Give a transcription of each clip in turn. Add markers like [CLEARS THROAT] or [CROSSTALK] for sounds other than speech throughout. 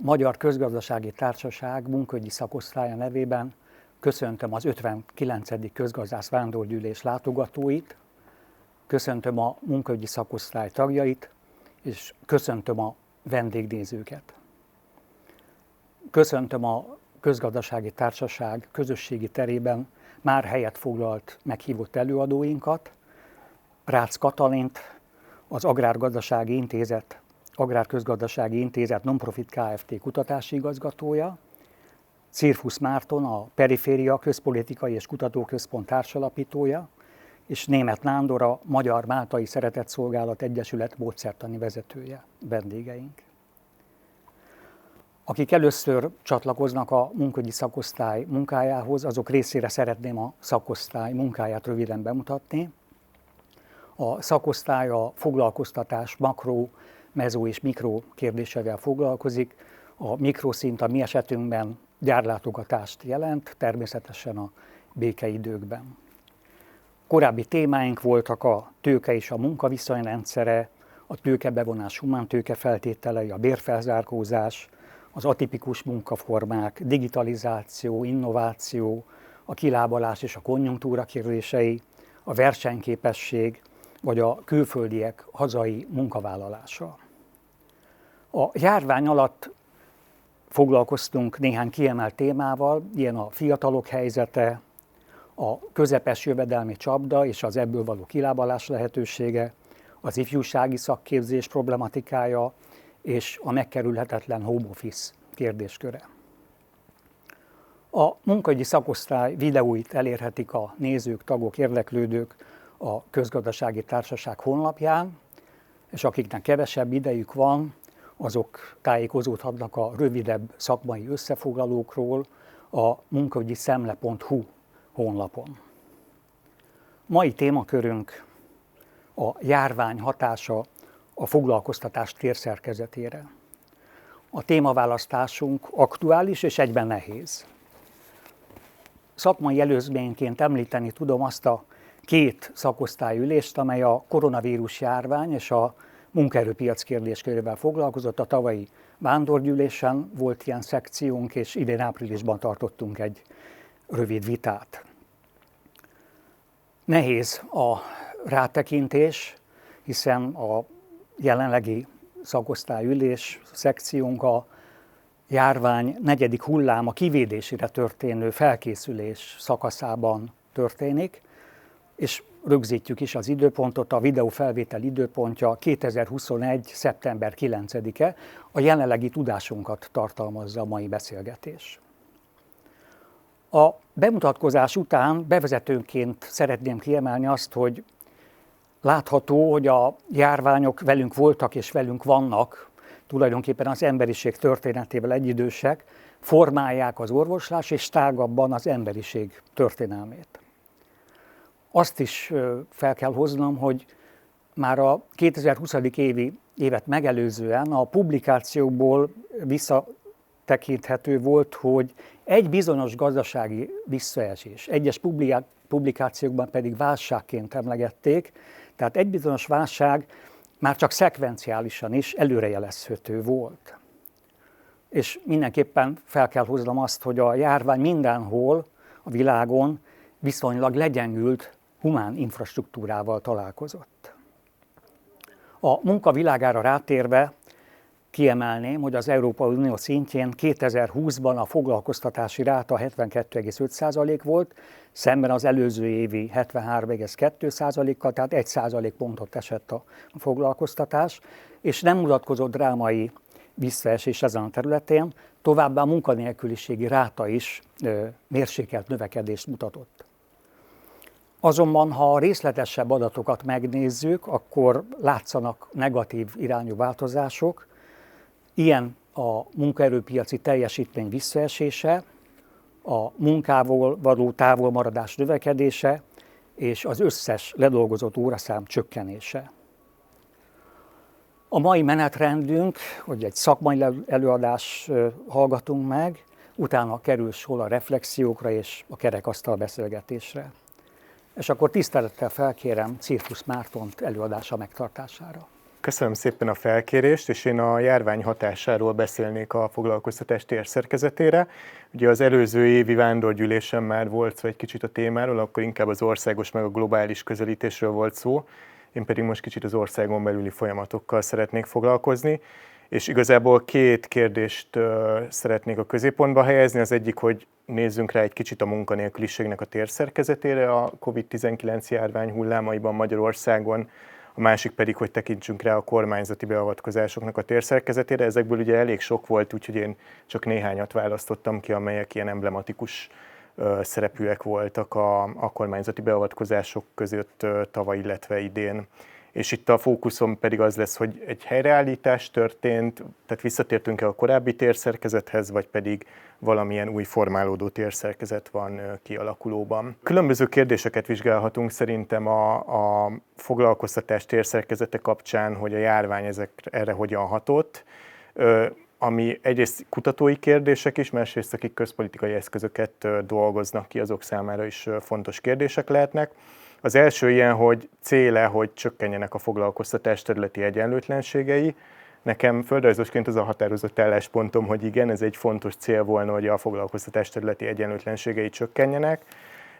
Magyar Közgazdasági Társaság munkahogyi szakosztálya nevében köszöntöm az 59. közgazdász vándorgyűlés látogatóit, köszöntöm a munkahogyi szakosztály tagjait, és köszöntöm a vendégnézőket. Köszöntöm a Közgazdasági Társaság közösségi terében már helyet foglalt meghívott előadóinkat, Rácz Katalint, az Agrárgazdasági Intézet, Agrárközgazdasági Intézet Nonprofit Kft. kutatási igazgatója, Cirfusz Márton, a Periféria Közpolitikai és Kutatóközpont társalapítója, és Német Nándor, a Magyar Máltai Szeretetszolgálat Egyesület módszertani vezetője, vendégeink. Akik először csatlakoznak a munkahogyi szakosztály munkájához, azok részére szeretném a szakosztály munkáját röviden bemutatni. A szakosztály a foglalkoztatás makro, mezó és mikro kérdésevel foglalkozik. A mikroszint a mi esetünkben gyárlátogatást jelent, természetesen a békeidőkben. Korábbi témáink voltak a tőke és a munkaviszonyrendszere, a tőkebevonás humán tőke feltételei, a bérfelzárkózás, az atipikus munkaformák, digitalizáció, innováció, a kilábalás és a konjunktúra kérdései, a versenyképesség, vagy a külföldiek hazai munkavállalása. A járvány alatt foglalkoztunk néhány kiemelt témával, ilyen a fiatalok helyzete, a közepes jövedelmi csapda és az ebből való kilábalás lehetősége, az ifjúsági szakképzés problematikája és a megkerülhetetlen home office kérdésköre. A munkahogyi szakosztály videóit elérhetik a nézők, tagok, érdeklődők a közgazdasági társaság honlapján, és akiknek kevesebb idejük van, azok tájékozódhatnak a rövidebb szakmai összefoglalókról a munkahogyi szemle.hu honlapon. Mai témakörünk a járvány hatása a foglalkoztatás térszerkezetére. A témaválasztásunk aktuális és egyben nehéz. Szakmai előzményként említeni tudom azt a két szakosztályülést, amely a koronavírus járvány és a munkaerőpiac kérdéskörével foglalkozott. A tavalyi vándorgyűlésen volt ilyen szekciónk, és idén áprilisban tartottunk egy rövid vitát. Nehéz a rátekintés, hiszen a jelenlegi szakosztályülés szekciónk a járvány negyedik hulláma kivédésére történő felkészülés szakaszában történik, és rögzítjük is az időpontot, a videó felvétel időpontja 2021. szeptember 9-e, a jelenlegi tudásunkat tartalmazza a mai beszélgetés. A bemutatkozás után bevezetőnként szeretném kiemelni azt, hogy látható, hogy a járványok velünk voltak és velünk vannak, tulajdonképpen az emberiség történetével egyidősek, formálják az orvoslás és tágabban az emberiség történelmét. Azt is fel kell hoznom, hogy már a 2020. évi évet megelőzően a publikációból visszatekinthető volt, hogy egy bizonyos gazdasági visszaesés, egyes publikációkban pedig válságként emlegették, tehát egy bizonyos válság már csak szekvenciálisan is előrejelezhető volt. És mindenképpen fel kell hoznom azt, hogy a járvány mindenhol a világon viszonylag legyengült humán infrastruktúrával találkozott. A munka világára rátérve kiemelném, hogy az Európai Unió szintjén 2020-ban a foglalkoztatási ráta 72,5% volt, szemben az előző évi 73,2%-kal, tehát 1% pontot esett a foglalkoztatás, és nem mutatkozott drámai visszaesés ezen a területén, továbbá a munkanélküliségi ráta is mérsékelt növekedést mutatott. Azonban, ha részletesebb adatokat megnézzük, akkor látszanak negatív irányú változások. Ilyen a munkaerőpiaci teljesítmény visszaesése, a munkával való távolmaradás növekedése és az összes ledolgozott óraszám csökkenése. A mai menetrendünk, hogy egy szakmai előadás hallgatunk meg, utána kerül sor a reflexiókra és a kerekasztal beszélgetésre. És akkor tisztelettel felkérem Cirkusz Mártont előadása megtartására. Köszönöm szépen a felkérést, és én a járvány hatásáról beszélnék a foglalkoztatás térszerkezetére. Ugye az előző évi vándorgyűlésen már volt szó egy kicsit a témáról, akkor inkább az országos meg a globális közelítésről volt szó. Én pedig most kicsit az országon belüli folyamatokkal szeretnék foglalkozni. És igazából két kérdést szeretnék a középpontba helyezni. Az egyik, hogy nézzünk rá egy kicsit a munkanélküliségnek a térszerkezetére a COVID-19 járvány hullámaiban Magyarországon, a másik pedig, hogy tekintsünk rá a kormányzati beavatkozásoknak a térszerkezetére. Ezekből ugye elég sok volt, úgyhogy én csak néhányat választottam ki, amelyek ilyen emblematikus szerepűek voltak a, a kormányzati beavatkozások között tavaly, illetve idén és itt a fókuszom pedig az lesz, hogy egy helyreállítás történt, tehát visszatértünk-e a korábbi térszerkezethez, vagy pedig valamilyen új formálódó térszerkezet van kialakulóban. Különböző kérdéseket vizsgálhatunk szerintem a, a foglalkoztatás térszerkezete kapcsán, hogy a járvány ezek, erre hogyan hatott, ami egyrészt kutatói kérdések is, másrészt akik közpolitikai eszközöket dolgoznak ki, azok számára is fontos kérdések lehetnek. Az első ilyen, hogy céle, hogy csökkenjenek a foglalkoztatás területi egyenlőtlenségei. Nekem földrajzosként az a határozott álláspontom, hogy igen, ez egy fontos cél volna, hogy a foglalkoztatás területi egyenlőtlenségei csökkenjenek.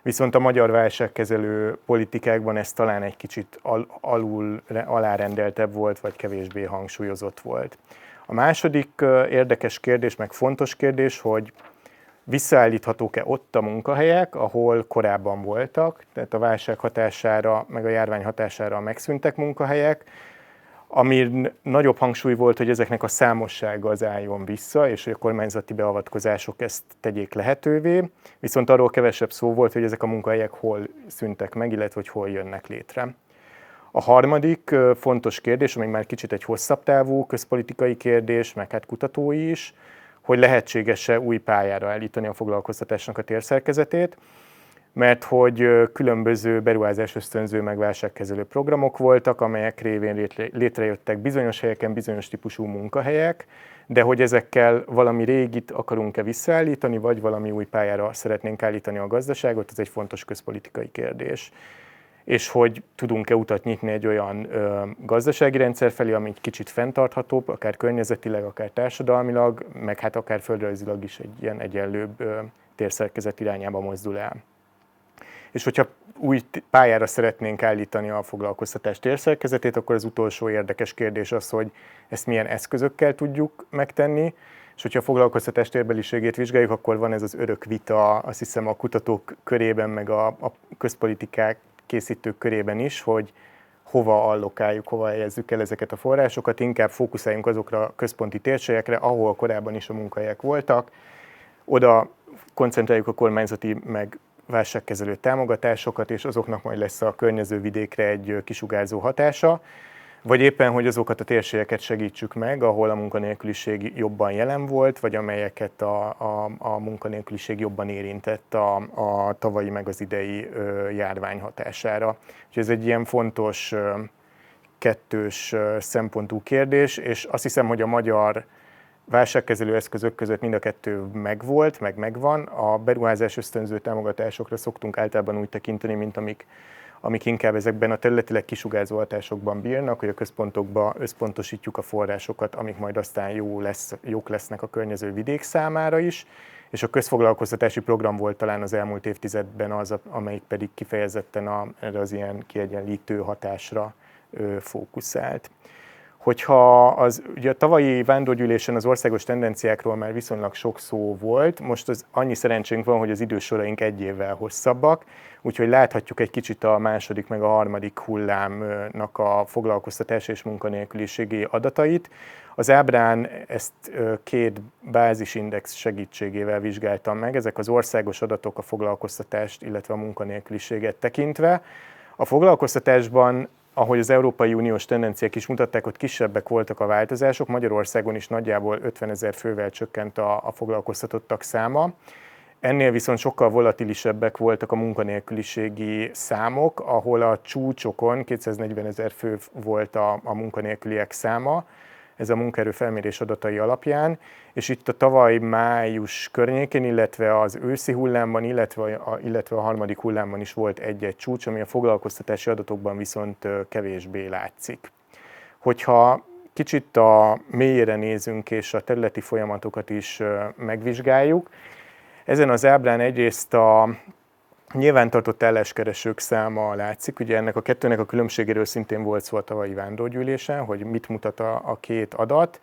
Viszont a magyar válságkezelő politikákban ez talán egy kicsit al- alul, alárendeltebb volt, vagy kevésbé hangsúlyozott volt. A második érdekes kérdés, meg fontos kérdés, hogy visszaállíthatók-e ott a munkahelyek, ahol korábban voltak, tehát a válság hatására, meg a járvány hatására megszűntek munkahelyek, ami nagyobb hangsúly volt, hogy ezeknek a számossága az álljon vissza, és hogy a kormányzati beavatkozások ezt tegyék lehetővé, viszont arról kevesebb szó volt, hogy ezek a munkahelyek hol szüntek meg, illetve hogy hol jönnek létre. A harmadik fontos kérdés, ami már kicsit egy hosszabb távú közpolitikai kérdés, meg hát kutatói is, hogy lehetséges-e új pályára állítani a foglalkoztatásnak a térszerkezetét, mert hogy különböző beruházás ösztönző meg válságkezelő programok voltak, amelyek révén létrejöttek bizonyos helyeken bizonyos típusú munkahelyek, de hogy ezekkel valami régit akarunk-e visszaállítani, vagy valami új pályára szeretnénk állítani a gazdaságot, ez egy fontos közpolitikai kérdés és hogy tudunk-e utat nyitni egy olyan ö, gazdasági rendszer felé, ami egy kicsit fenntarthatóbb, akár környezetileg, akár társadalmilag, meg hát akár földrajzilag is egy ilyen egyenlőbb ö, térszerkezet irányába mozdul el. És hogyha új pályára szeretnénk állítani a foglalkoztatás térszerkezetét, akkor az utolsó érdekes kérdés az, hogy ezt milyen eszközökkel tudjuk megtenni, és hogyha a foglalkoztatás térbeliségét vizsgáljuk, akkor van ez az örök vita, azt hiszem a kutatók körében, meg a, a közpolitikák készítők körében is, hogy hova allokáljuk, hova helyezzük el ezeket a forrásokat, inkább fókuszáljunk azokra a központi térségekre, ahol korábban is a munkahelyek voltak, oda koncentráljuk a kormányzati meg válságkezelő támogatásokat, és azoknak majd lesz a környező vidékre egy kisugárzó hatása vagy éppen, hogy azokat a térségeket segítsük meg, ahol a munkanélküliség jobban jelen volt, vagy amelyeket a, a, a munkanélküliség jobban érintett a, a tavalyi meg az idei ö, járvány hatására. Úgyhogy ez egy ilyen fontos ö, kettős ö, szempontú kérdés, és azt hiszem, hogy a magyar válságkezelő eszközök között mind a kettő megvolt, meg megvan. A beruházás ösztönző támogatásokra szoktunk általában úgy tekinteni, mint amik amik inkább ezekben a területileg kisugárzó hatásokban bírnak, hogy a központokba összpontosítjuk a forrásokat, amik majd aztán jó lesz, jók lesznek a környező vidék számára is, és a közfoglalkoztatási program volt talán az elmúlt évtizedben az, amelyik pedig kifejezetten a, erre az ilyen kiegyenlítő hatásra fókuszált hogyha az, ugye a tavalyi vándorgyűlésen az országos tendenciákról már viszonylag sok szó volt, most az annyi szerencsénk van, hogy az idősoraink egy évvel hosszabbak, úgyhogy láthatjuk egy kicsit a második meg a harmadik hullámnak a foglalkoztatás és munkanélküliségi adatait. Az ábrán ezt két bázisindex segítségével vizsgáltam meg, ezek az országos adatok a foglalkoztatást, illetve a munkanélküliséget tekintve. A foglalkoztatásban ahogy az Európai Uniós tendenciák is mutatták, hogy kisebbek voltak a változások, Magyarországon is nagyjából 50 ezer fővel csökkent a, a foglalkoztatottak száma. Ennél viszont sokkal volatilisebbek voltak a munkanélküliségi számok, ahol a csúcsokon 240 ezer fő volt a, a munkanélküliek száma, ez a munkaerő felmérés adatai alapján, és itt a tavaly május környékén, illetve az őszi hullámban, illetve a, illetve a harmadik hullámban is volt egy-egy csúcs, ami a foglalkoztatási adatokban viszont kevésbé látszik. Hogyha kicsit a mélyére nézünk és a területi folyamatokat is megvizsgáljuk, ezen az ábrán egyrészt a nyilvántartott álláskeresők száma látszik. Ugye ennek a kettőnek a különbségéről szintén volt szó a tavalyi vándorgyűlésen, hogy mit mutat a, a két adat.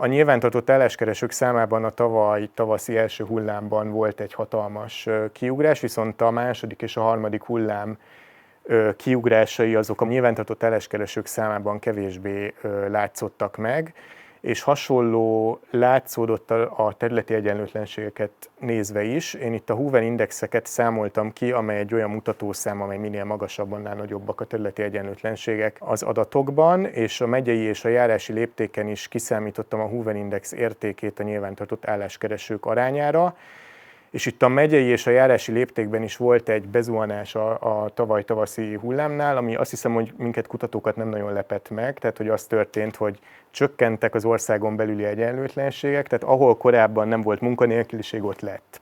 A nyilvántartott álláskeresők számában a tavaly tavaszi első hullámban volt egy hatalmas kiugrás, viszont a második és a harmadik hullám kiugrásai azok a nyilvántartott álláskeresők számában kevésbé látszottak meg és hasonló látszódott a területi egyenlőtlenségeket nézve is. Én itt a Hoover indexeket számoltam ki, amely egy olyan mutatószám, amely minél magasabb, annál nagyobbak a területi egyenlőtlenségek az adatokban, és a megyei és a járási léptéken is kiszámítottam a Hoover index értékét a nyilvántartott álláskeresők arányára, és itt a megyei és a járási léptékben is volt egy bezuhanás a, a tavaly tavaszi hullámnál, ami azt hiszem, hogy minket kutatókat nem nagyon lepett meg, tehát hogy az történt, hogy csökkentek az országon belüli egyenlőtlenségek, tehát ahol korábban nem volt munkanélküliség, ott lett.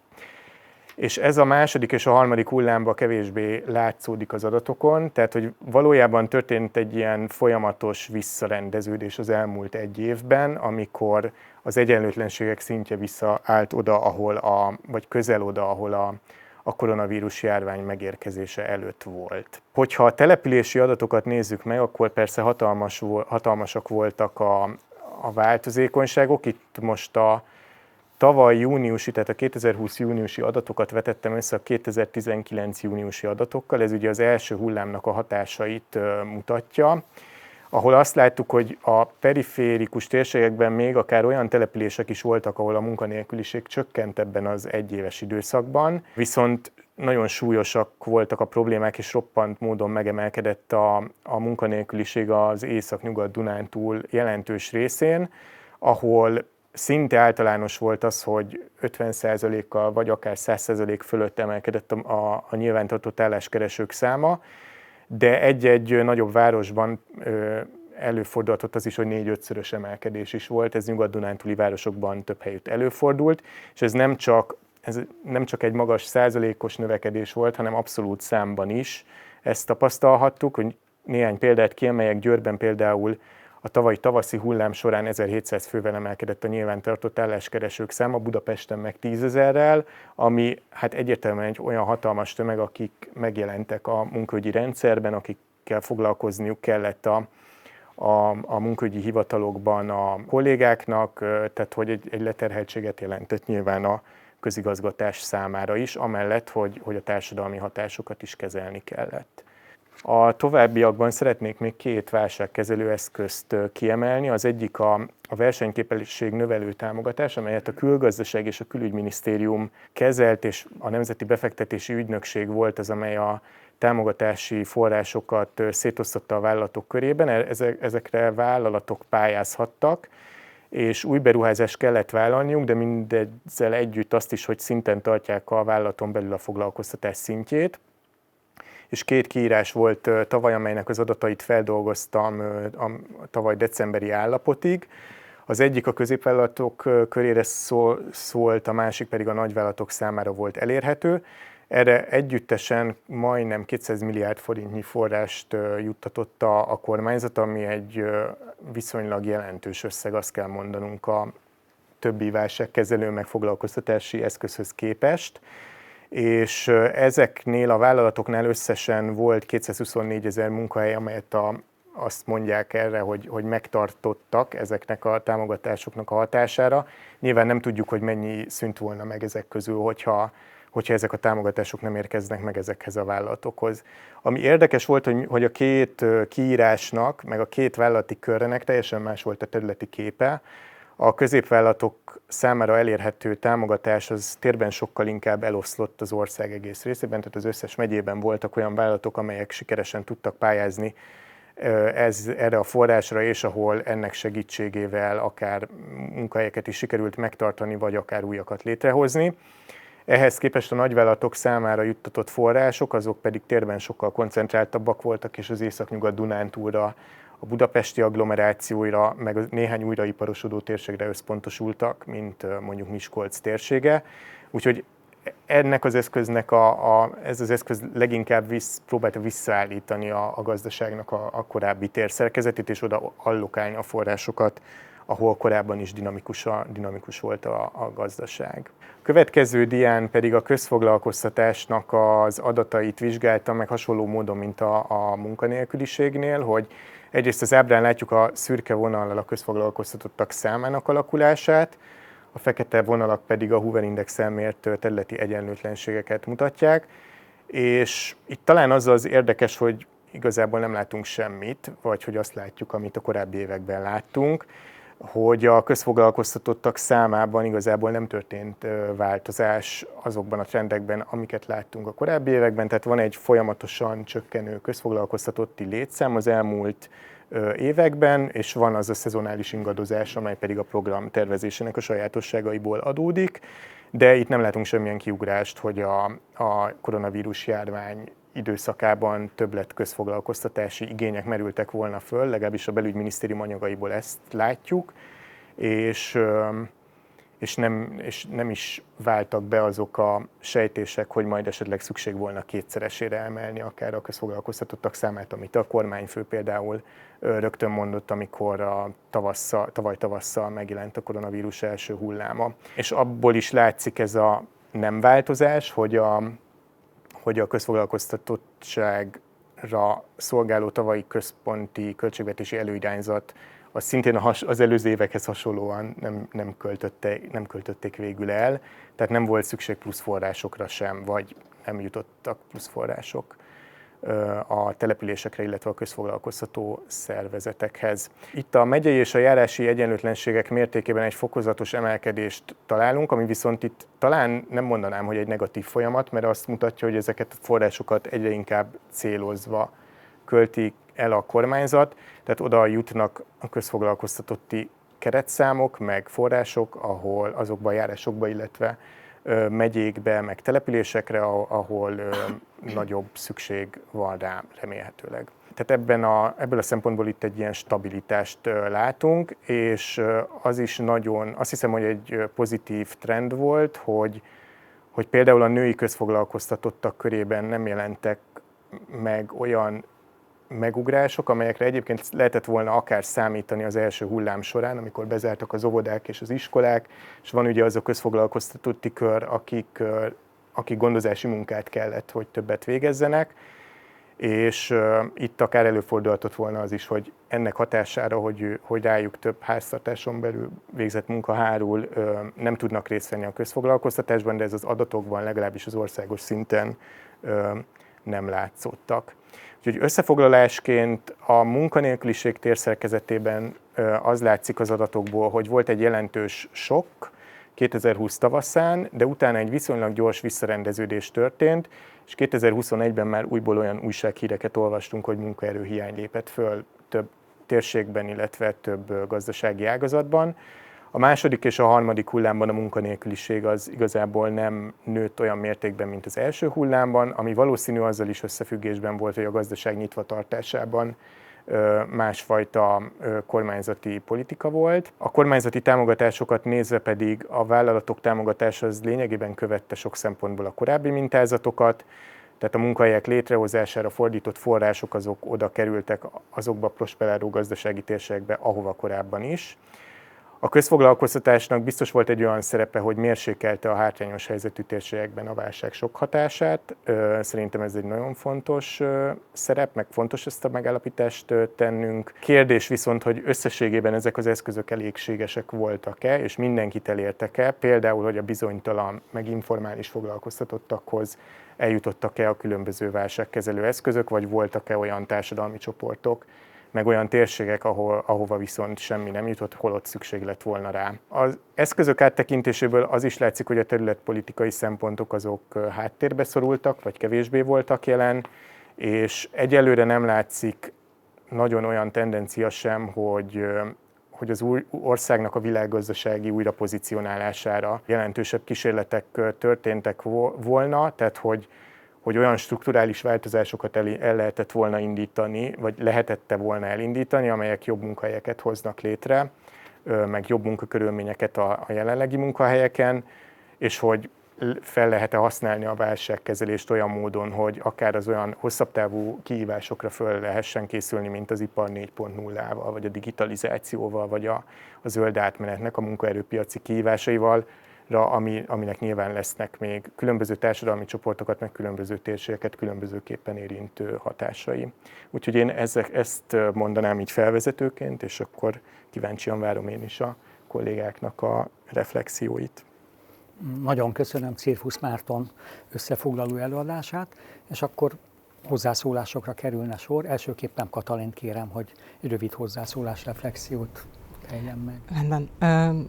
És ez a második és a harmadik hullámban kevésbé látszódik az adatokon, tehát hogy valójában történt egy ilyen folyamatos visszarendeződés az elmúlt egy évben, amikor az egyenlőtlenségek szintje visszaállt oda, ahol a, vagy közel oda, ahol a, a koronavírus járvány megérkezése előtt volt. Hogyha a települési adatokat nézzük meg, akkor persze hatalmas, hatalmasak voltak a, a változékonyságok. Itt most a tavaly júniusi, tehát a 2020 júniusi adatokat vetettem össze a 2019 júniusi adatokkal. Ez ugye az első hullámnak a hatásait mutatja ahol azt láttuk, hogy a periférikus térségekben még akár olyan települések is voltak, ahol a munkanélküliség csökkent ebben az egyéves időszakban, viszont nagyon súlyosak voltak a problémák, és roppant módon megemelkedett a, a munkanélküliség az észak-nyugat-Dunántúl jelentős részén, ahol szinte általános volt az, hogy 50%-kal vagy akár 100% fölött emelkedett a, a, a nyilvántartott álláskeresők száma, de egy-egy nagyobb városban előfordulhatott az is, hogy négy-ötszörös emelkedés is volt, ez nyugat-dunántúli városokban több helyütt előfordult, és ez nem csak, ez nem csak egy magas százalékos növekedés volt, hanem abszolút számban is. Ezt tapasztalhattuk, hogy néhány példát kiemeljek, Győrben például a tavalyi tavaszi hullám során 1700 fővel emelkedett a nyilvántartott álláskeresők száma, Budapesten meg 10 ezerrel, ami hát egyértelműen egy olyan hatalmas tömeg, akik megjelentek a munkaügyi rendszerben, akikkel foglalkozniuk kellett a, a, a munkaügyi hivatalokban a kollégáknak, tehát hogy egy, egy leterheltséget jelentett nyilván a közigazgatás számára is, amellett, hogy, hogy a társadalmi hatásokat is kezelni kellett. A továbbiakban szeretnék még két válságkezelő eszközt kiemelni. Az egyik a, a versenyképesség növelő támogatás, amelyet a külgazdaság és a külügyminisztérium kezelt, és a Nemzeti Befektetési Ügynökség volt az, amely a támogatási forrásokat szétosztotta a vállalatok körében. E, ezekre vállalatok pályázhattak, és új beruházást kellett vállalniuk, de mindezzel együtt azt is, hogy szinten tartják a vállalaton belül a foglalkoztatás szintjét és két kiírás volt tavaly, amelynek az adatait feldolgoztam a tavaly decemberi állapotig. Az egyik a középvállalatok körére szólt, a másik pedig a nagyvállalatok számára volt elérhető. Erre együttesen majdnem 200 milliárd forintnyi forrást juttatott a, kormányzat, ami egy viszonylag jelentős összeg, azt kell mondanunk a többi válságkezelő megfoglalkoztatási eszközhöz képest és ezeknél a vállalatoknál összesen volt 224 ezer munkahely, amelyet a, azt mondják erre, hogy, hogy megtartottak ezeknek a támogatásoknak a hatására. Nyilván nem tudjuk, hogy mennyi szűnt volna meg ezek közül, hogyha, hogyha ezek a támogatások nem érkeznek meg ezekhez a vállalatokhoz. Ami érdekes volt, hogy, hogy a két kiírásnak, meg a két vállalati körrenek teljesen más volt a területi képe. A középvállalatok számára elérhető támogatás az térben sokkal inkább eloszlott az ország egész részében, tehát az összes megyében voltak olyan vállalatok, amelyek sikeresen tudtak pályázni ez, erre a forrásra, és ahol ennek segítségével akár munkahelyeket is sikerült megtartani, vagy akár újakat létrehozni. Ehhez képest a nagyvállalatok számára juttatott források, azok pedig térben sokkal koncentráltabbak voltak, és az Észak-Nyugat Dunántúlra a budapesti agglomerációira, meg néhány újraiparosodó térségre összpontosultak, mint mondjuk Miskolc térsége. Úgyhogy ennek az eszköznek a, a, ez az eszköz leginkább visz, próbálta visszaállítani a, a gazdaságnak a, a korábbi térszerkezetét, és oda allokálni a forrásokat, ahol korábban is dinamikus, a, dinamikus volt a, a gazdaság. Következő dián pedig a közfoglalkoztatásnak az adatait vizsgáltam meg hasonló módon, mint a, a munkanélküliségnél, hogy egyrészt az ábrán látjuk a szürke vonallal a közfoglalkoztatottak számának alakulását, a fekete vonalak pedig a Hoover index mért területi egyenlőtlenségeket mutatják, és itt talán az az érdekes, hogy igazából nem látunk semmit, vagy hogy azt látjuk, amit a korábbi években láttunk, hogy a közfoglalkoztatottak számában igazából nem történt változás azokban a trendekben, amiket láttunk a korábbi években, tehát van egy folyamatosan csökkenő közfoglalkoztatotti létszám az elmúlt években, és van az a szezonális ingadozás, amely pedig a program tervezésének a sajátosságaiból adódik, de itt nem látunk semmilyen kiugrást, hogy a, a koronavírus járvány időszakában többlet közfoglalkoztatási igények merültek volna föl, legalábbis a belügyminisztérium anyagaiból ezt látjuk, és és nem, és nem is váltak be azok a sejtések, hogy majd esetleg szükség volna kétszeresére emelni akár a közfoglalkoztatottak számát, amit a kormányfő például rögtön mondott, amikor a tavasszal, tavaly tavasszal megjelent a koronavírus első hulláma. És abból is látszik ez a nem változás, hogy a, hogy a közfoglalkoztatottságra szolgáló tavalyi központi költségvetési előirányzat az szintén az előző évekhez hasonlóan nem, nem, költötték, nem költötték végül el, tehát nem volt szükség plusz forrásokra sem, vagy nem jutottak plusz források a településekre, illetve a közfoglalkoztató szervezetekhez. Itt a megyei és a járási egyenlőtlenségek mértékében egy fokozatos emelkedést találunk, ami viszont itt talán nem mondanám, hogy egy negatív folyamat, mert azt mutatja, hogy ezeket a forrásokat egyre inkább célozva költik el a kormányzat, tehát oda jutnak a közfoglalkoztatotti keretszámok, meg források, ahol azokba a járásokba, illetve megyékbe, meg településekre, ahol nagyobb szükség van rá remélhetőleg. Tehát ebben a, ebből a szempontból itt egy ilyen stabilitást látunk, és az is nagyon, azt hiszem, hogy egy pozitív trend volt, hogy, hogy például a női közfoglalkoztatottak körében nem jelentek meg olyan megugrások, amelyekre egyébként lehetett volna akár számítani az első hullám során, amikor bezártak az óvodák és az iskolák, és van ugye az a közfoglalkoztatotti kör, akik, akik gondozási munkát kellett, hogy többet végezzenek, és uh, itt akár előfordulhatott volna az is, hogy ennek hatására, hogy, hogy rájuk több háztartáson belül végzett munka hárul, uh, nem tudnak részt venni a közfoglalkoztatásban, de ez az adatokban legalábbis az országos szinten uh, nem látszottak. Úgyhogy összefoglalásként a munkanélküliség térszerkezetében az látszik az adatokból, hogy volt egy jelentős sok 2020 tavaszán, de utána egy viszonylag gyors visszarendeződés történt, és 2021-ben már újból olyan újsághíreket olvastunk, hogy munkaerőhiány lépett föl több térségben, illetve több gazdasági ágazatban. A második és a harmadik hullámban a munkanélküliség az igazából nem nőtt olyan mértékben, mint az első hullámban, ami valószínű azzal is összefüggésben volt, hogy a gazdaság nyitva tartásában másfajta kormányzati politika volt. A kormányzati támogatásokat nézve pedig a vállalatok támogatása az lényegében követte sok szempontból a korábbi mintázatokat, tehát a munkahelyek létrehozására fordított források azok oda kerültek azokba a prosperáló gazdasági térségekbe, ahova korábban is. A közfoglalkoztatásnak biztos volt egy olyan szerepe, hogy mérsékelte a hátrányos helyzetű térségekben a válság sok hatását. Szerintem ez egy nagyon fontos szerep, meg fontos ezt a megállapítást tennünk. Kérdés viszont, hogy összességében ezek az eszközök elégségesek voltak-e, és mindenkit elértek-e, például, hogy a bizonytalan, meg informális foglalkoztatottakhoz eljutottak-e a különböző válságkezelő eszközök, vagy voltak-e olyan társadalmi csoportok, meg olyan térségek, ahol, ahova viszont semmi nem jutott, holott szükség lett volna rá. Az eszközök áttekintéséből az is látszik, hogy a területpolitikai szempontok azok háttérbe szorultak, vagy kevésbé voltak jelen, és egyelőre nem látszik nagyon olyan tendencia sem, hogy hogy az új országnak a világgazdasági újrapozicionálására jelentősebb kísérletek történtek volna, tehát hogy hogy olyan strukturális változásokat el, el lehetett volna indítani, vagy lehetette volna elindítani, amelyek jobb munkahelyeket hoznak létre, meg jobb munkakörülményeket a, a jelenlegi munkahelyeken, és hogy fel lehet-e használni a válságkezelést olyan módon, hogy akár az olyan hosszabb távú kihívásokra föl lehessen készülni, mint az ipar 4.0-ával, vagy a digitalizációval, vagy a, a zöld átmenetnek a munkaerőpiaci kihívásaival, ami, aminek nyilván lesznek még különböző társadalmi csoportokat, meg különböző térségeket különbözőképpen érintő hatásai. Úgyhogy én ezek, ezt mondanám így felvezetőként, és akkor kíváncsian várom én is a kollégáknak a reflexióit. Nagyon köszönöm Cirfusz Márton összefoglaló előadását, és akkor hozzászólásokra kerülne sor. Elsőképpen Katalint kérem, hogy rövid hozzászólás reflexiót fejlem meg. Rendben.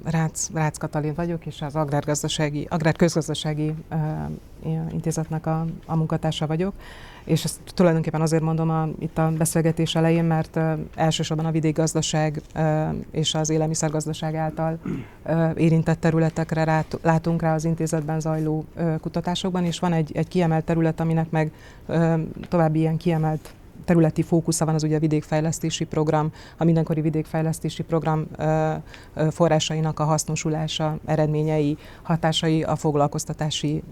Rácz, Rácz Katalin vagyok, és az Agrárgazdasági, Agrárközgazdasági Intézetnek a, a munkatársa vagyok, és ezt tulajdonképpen azért mondom a, itt a beszélgetés elején, mert elsősorban a vidékgazdaság és az élelmiszergazdaság által érintett területekre rát, látunk rá az intézetben zajló kutatásokban, és van egy, egy kiemelt terület, aminek meg további ilyen kiemelt területi fókusza van az ugye a vidékfejlesztési program, a mindenkori vidékfejlesztési program forrásainak a hasznosulása, eredményei, hatásai a foglalkoztatási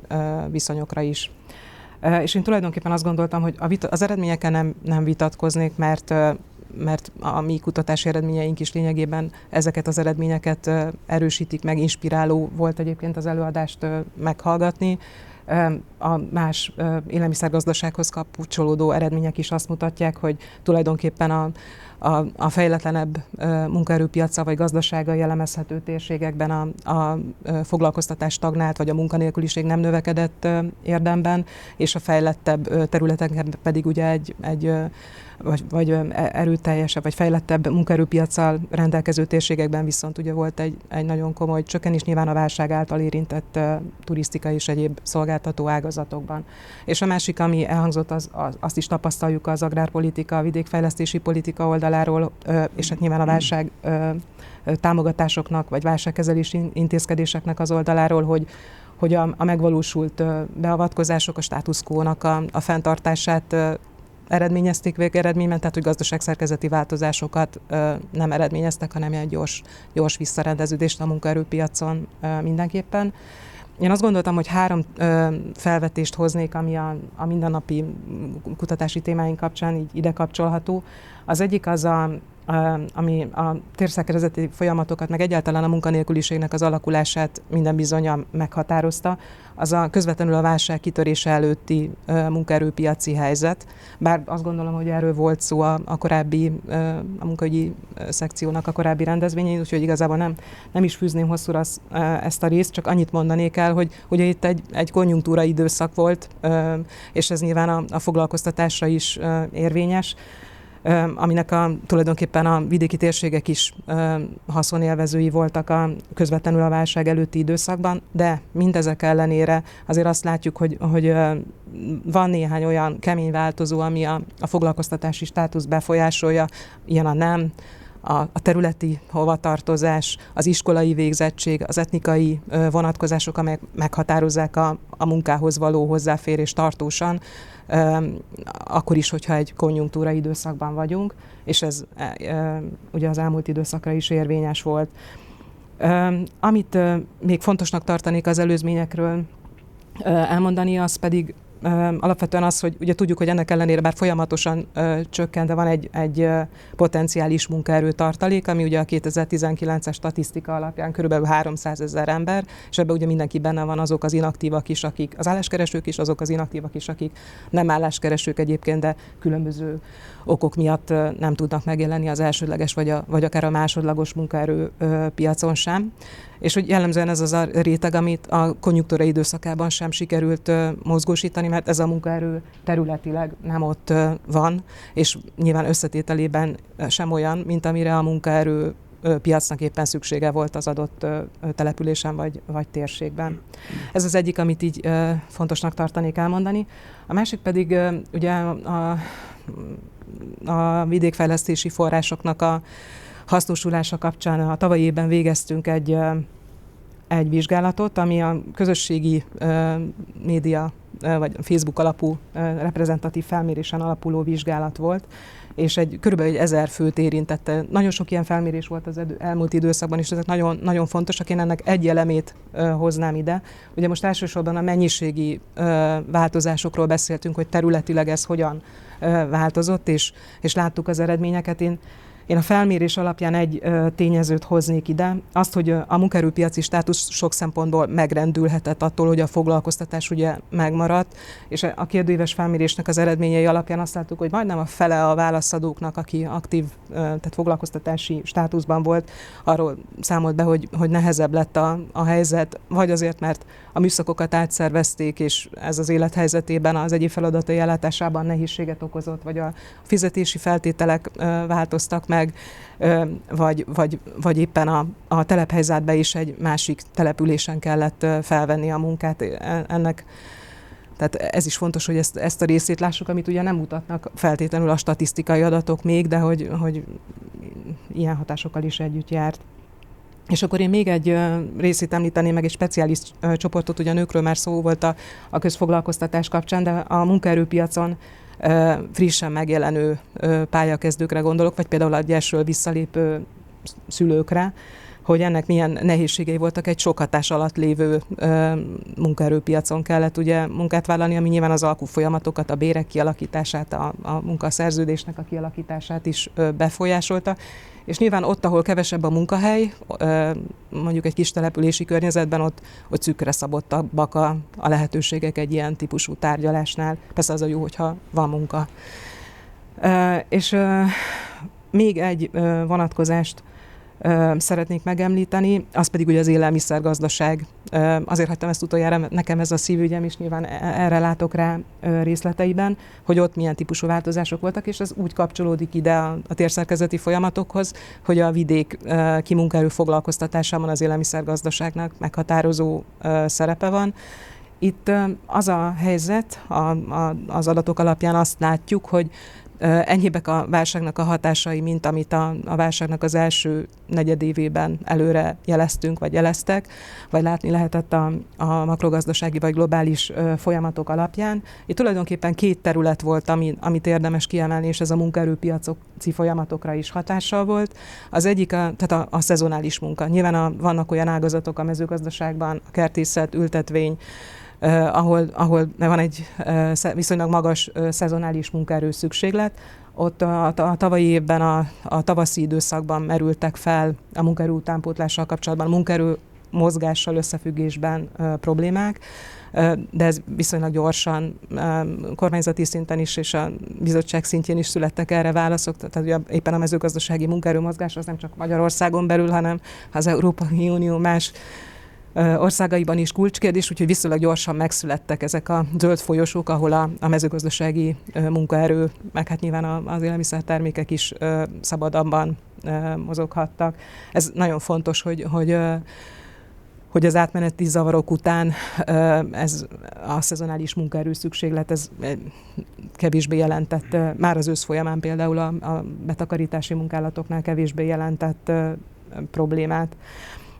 viszonyokra is. És én tulajdonképpen azt gondoltam, hogy az eredményeken nem, nem vitatkoznék, mert mert a mi kutatási eredményeink is lényegében ezeket az eredményeket erősítik meg, inspiráló volt egyébként az előadást meghallgatni a más élelmiszergazdasághoz kapcsolódó eredmények is azt mutatják, hogy tulajdonképpen a, a, a fejletlenebb munkaerőpiaca vagy gazdasága jellemezhető térségekben a, a foglalkoztatás stagnált, vagy a munkanélküliség nem növekedett érdemben, és a fejlettebb területeken pedig ugye egy, egy vagy, vagy e, erőteljesebb, vagy fejlettebb munkaerőpiacsal rendelkező térségekben viszont ugye volt egy, egy nagyon komoly csökkenés nyilván a válság által érintett uh, turisztika és egyéb szolgáltató ágazatokban. És a másik, ami elhangzott, az, az, azt is tapasztaljuk az agrárpolitika, a vidékfejlesztési politika oldaláról, uh, és hát nyilván a válság uh, támogatásoknak, vagy válságkezelési intézkedéseknek az oldaláról, hogy hogy a, a megvalósult beavatkozások a státuszkónak a, a fenntartását eredményezték végeredményben, tehát hogy gazdaságszerkezeti változásokat nem eredményeztek, hanem egy gyors, gyors visszarendeződést a munkaerőpiacon mindenképpen. Én azt gondoltam, hogy három ö, felvetést hoznék, ami a, a mindennapi kutatási témáink kapcsán így ide kapcsolható. Az egyik az a, ami a térszerkezeti folyamatokat, meg egyáltalán a munkanélküliségnek az alakulását minden bizonyal meghatározta, az a közvetlenül a válság kitörése előtti munkaerőpiaci helyzet. Bár azt gondolom, hogy erről volt szó a, a korábbi, a munkaügyi szekciónak a korábbi rendezvényén, úgyhogy igazából nem, nem is fűzném hosszúra az, ezt a részt, csak annyit mondanék el, hogy ugye itt egy, egy konjunktúra időszak volt, és ez nyilván a, a foglalkoztatásra is érvényes aminek a, tulajdonképpen a vidéki térségek is haszonélvezői voltak a közvetlenül a válság előtti időszakban, de mindezek ellenére azért azt látjuk, hogy, hogy van néhány olyan kemény változó, ami a, a foglalkoztatási státusz befolyásolja, ilyen a nem, a, a területi hovatartozás, az iskolai végzettség, az etnikai vonatkozások, amelyek meghatározzák a, a munkához való hozzáférés tartósan, akkor is, hogyha egy konjunktúra időszakban vagyunk, és ez ugye az elmúlt időszakra is érvényes volt. Amit még fontosnak tartanék az előzményekről elmondani, az pedig alapvetően az, hogy ugye tudjuk, hogy ennek ellenére bár folyamatosan csökken, de van egy, egy potenciális munkaerő tartalék, ami ugye a 2019-es statisztika alapján körülbelül 300 ezer ember, és ebben ugye mindenki benne van azok az inaktívak is, akik az álláskeresők is, azok az inaktívak is, akik nem álláskeresők egyébként, de különböző okok miatt nem tudnak megjelenni az elsődleges vagy, a, vagy akár a másodlagos munkaerő piacon sem. És hogy jellemzően ez az a réteg, amit a konjunktúra időszakában sem sikerült mozgósítani, mert ez a munkaerő területileg nem ott van, és nyilván összetételében sem olyan, mint amire a munkaerő piacnak éppen szüksége volt az adott településen vagy, vagy térségben. Ez az egyik, amit így fontosnak tartanék elmondani. A másik pedig ugye a, a vidékfejlesztési forrásoknak a hasznosulása kapcsán a tavalyi évben végeztünk egy egy vizsgálatot, ami a közösségi média vagy Facebook alapú reprezentatív felmérésen alapuló vizsgálat volt, és egy körülbelül egy ezer főt érintette. Nagyon sok ilyen felmérés volt az elmúlt időszakban, és ezek nagyon, nagyon fontosak. Én ennek egy elemét hoznám ide. Ugye most elsősorban a mennyiségi változásokról beszéltünk, hogy területileg ez hogyan változott, és, és láttuk az eredményeket. Én én a felmérés alapján egy tényezőt hoznék ide, azt, hogy a munkerőpiaci státusz sok szempontból megrendülhetett attól, hogy a foglalkoztatás ugye megmaradt, és a kérdőíves felmérésnek az eredményei alapján azt láttuk, hogy majdnem a fele a válaszadóknak, aki aktív, tehát foglalkoztatási státuszban volt, arról számolt be, hogy, hogy nehezebb lett a, a helyzet, vagy azért, mert a műszakokat átszervezték, és ez az élethelyzetében az egyéb feladatai ellátásában nehézséget okozott, vagy a fizetési feltételek változtak meg, vagy, vagy, vagy éppen a, a telephelyzetbe is egy másik településen kellett felvenni a munkát. E, ennek tehát ez is fontos, hogy ezt, ezt a részét lássuk, amit ugye nem mutatnak feltétlenül a statisztikai adatok még, de hogy, hogy ilyen hatásokkal is együtt járt. És akkor én még egy részét említeném meg, egy speciális csoportot, ugye a nőkről már szó volt a, a közfoglalkoztatás kapcsán, de a munkaerőpiacon frissen megjelenő pályakezdőkre gondolok, vagy például a gyesről visszalépő szülőkre, hogy ennek milyen nehézségei voltak egy sok hatás alatt lévő ö, munkaerőpiacon kellett ugye munkát vállalni, ami nyilván az alkufolyamatokat, a bérek kialakítását, a, a munkaszerződésnek a kialakítását is ö, befolyásolta, és nyilván ott, ahol kevesebb a munkahely, mondjuk egy kis települési környezetben, ott, ott szűkre szabottabbak a, a lehetőségek egy ilyen típusú tárgyalásnál. Persze az a jó, hogyha van munka. És még egy vonatkozást szeretnék megemlíteni, az pedig ugye az élelmiszergazdaság. Azért hagytam ezt utoljára, mert nekem ez a szívügyem is, nyilván e-, erre látok rá részleteiben, hogy ott milyen típusú változások voltak, és ez úgy kapcsolódik ide a, a térszerkezeti folyamatokhoz, hogy a vidék kimunkaerő foglalkoztatásában az élelmiszergazdaságnak meghatározó szerepe van. Itt az a helyzet, a, a, az adatok alapján azt látjuk, hogy enyhébbek a válságnak a hatásai, mint amit a, a válságnak az első negyedévében előre jeleztünk, vagy jeleztek, vagy látni lehetett a, a makrogazdasági vagy globális folyamatok alapján. Itt tulajdonképpen két terület volt, ami, amit érdemes kiemelni, és ez a munkaerőpiaci folyamatokra is hatással volt. Az egyik a, tehát a, a szezonális munka. Nyilván a, vannak olyan ágazatok a mezőgazdaságban, a kertészet, ültetvény, ahol, ahol van egy viszonylag magas szezonális munkaerő szükséglet, ott a, a tavalyi évben, a, a tavaszi időszakban merültek fel a munkaerő utánpótlással kapcsolatban, a munkaerő mozgással összefüggésben uh, problémák, uh, de ez viszonylag gyorsan uh, kormányzati szinten is és a bizottság szintjén is születtek erre válaszok. Tehát ugye éppen a mezőgazdasági munkaerőmozgás az nem csak Magyarországon belül, hanem az Európai Unió más országaiban is kulcskérdés, úgyhogy viszonylag gyorsan megszülettek ezek a zöld folyosók, ahol a, a mezőgazdasági munkaerő, meg hát nyilván az élelmiszertermékek is szabadabban mozoghattak. Ez nagyon fontos, hogy, hogy hogy az átmeneti zavarok után ez a szezonális munkaerő szükséglet, ez kevésbé jelentett, már az ősz folyamán például a, a betakarítási munkálatoknál kevésbé jelentett problémát.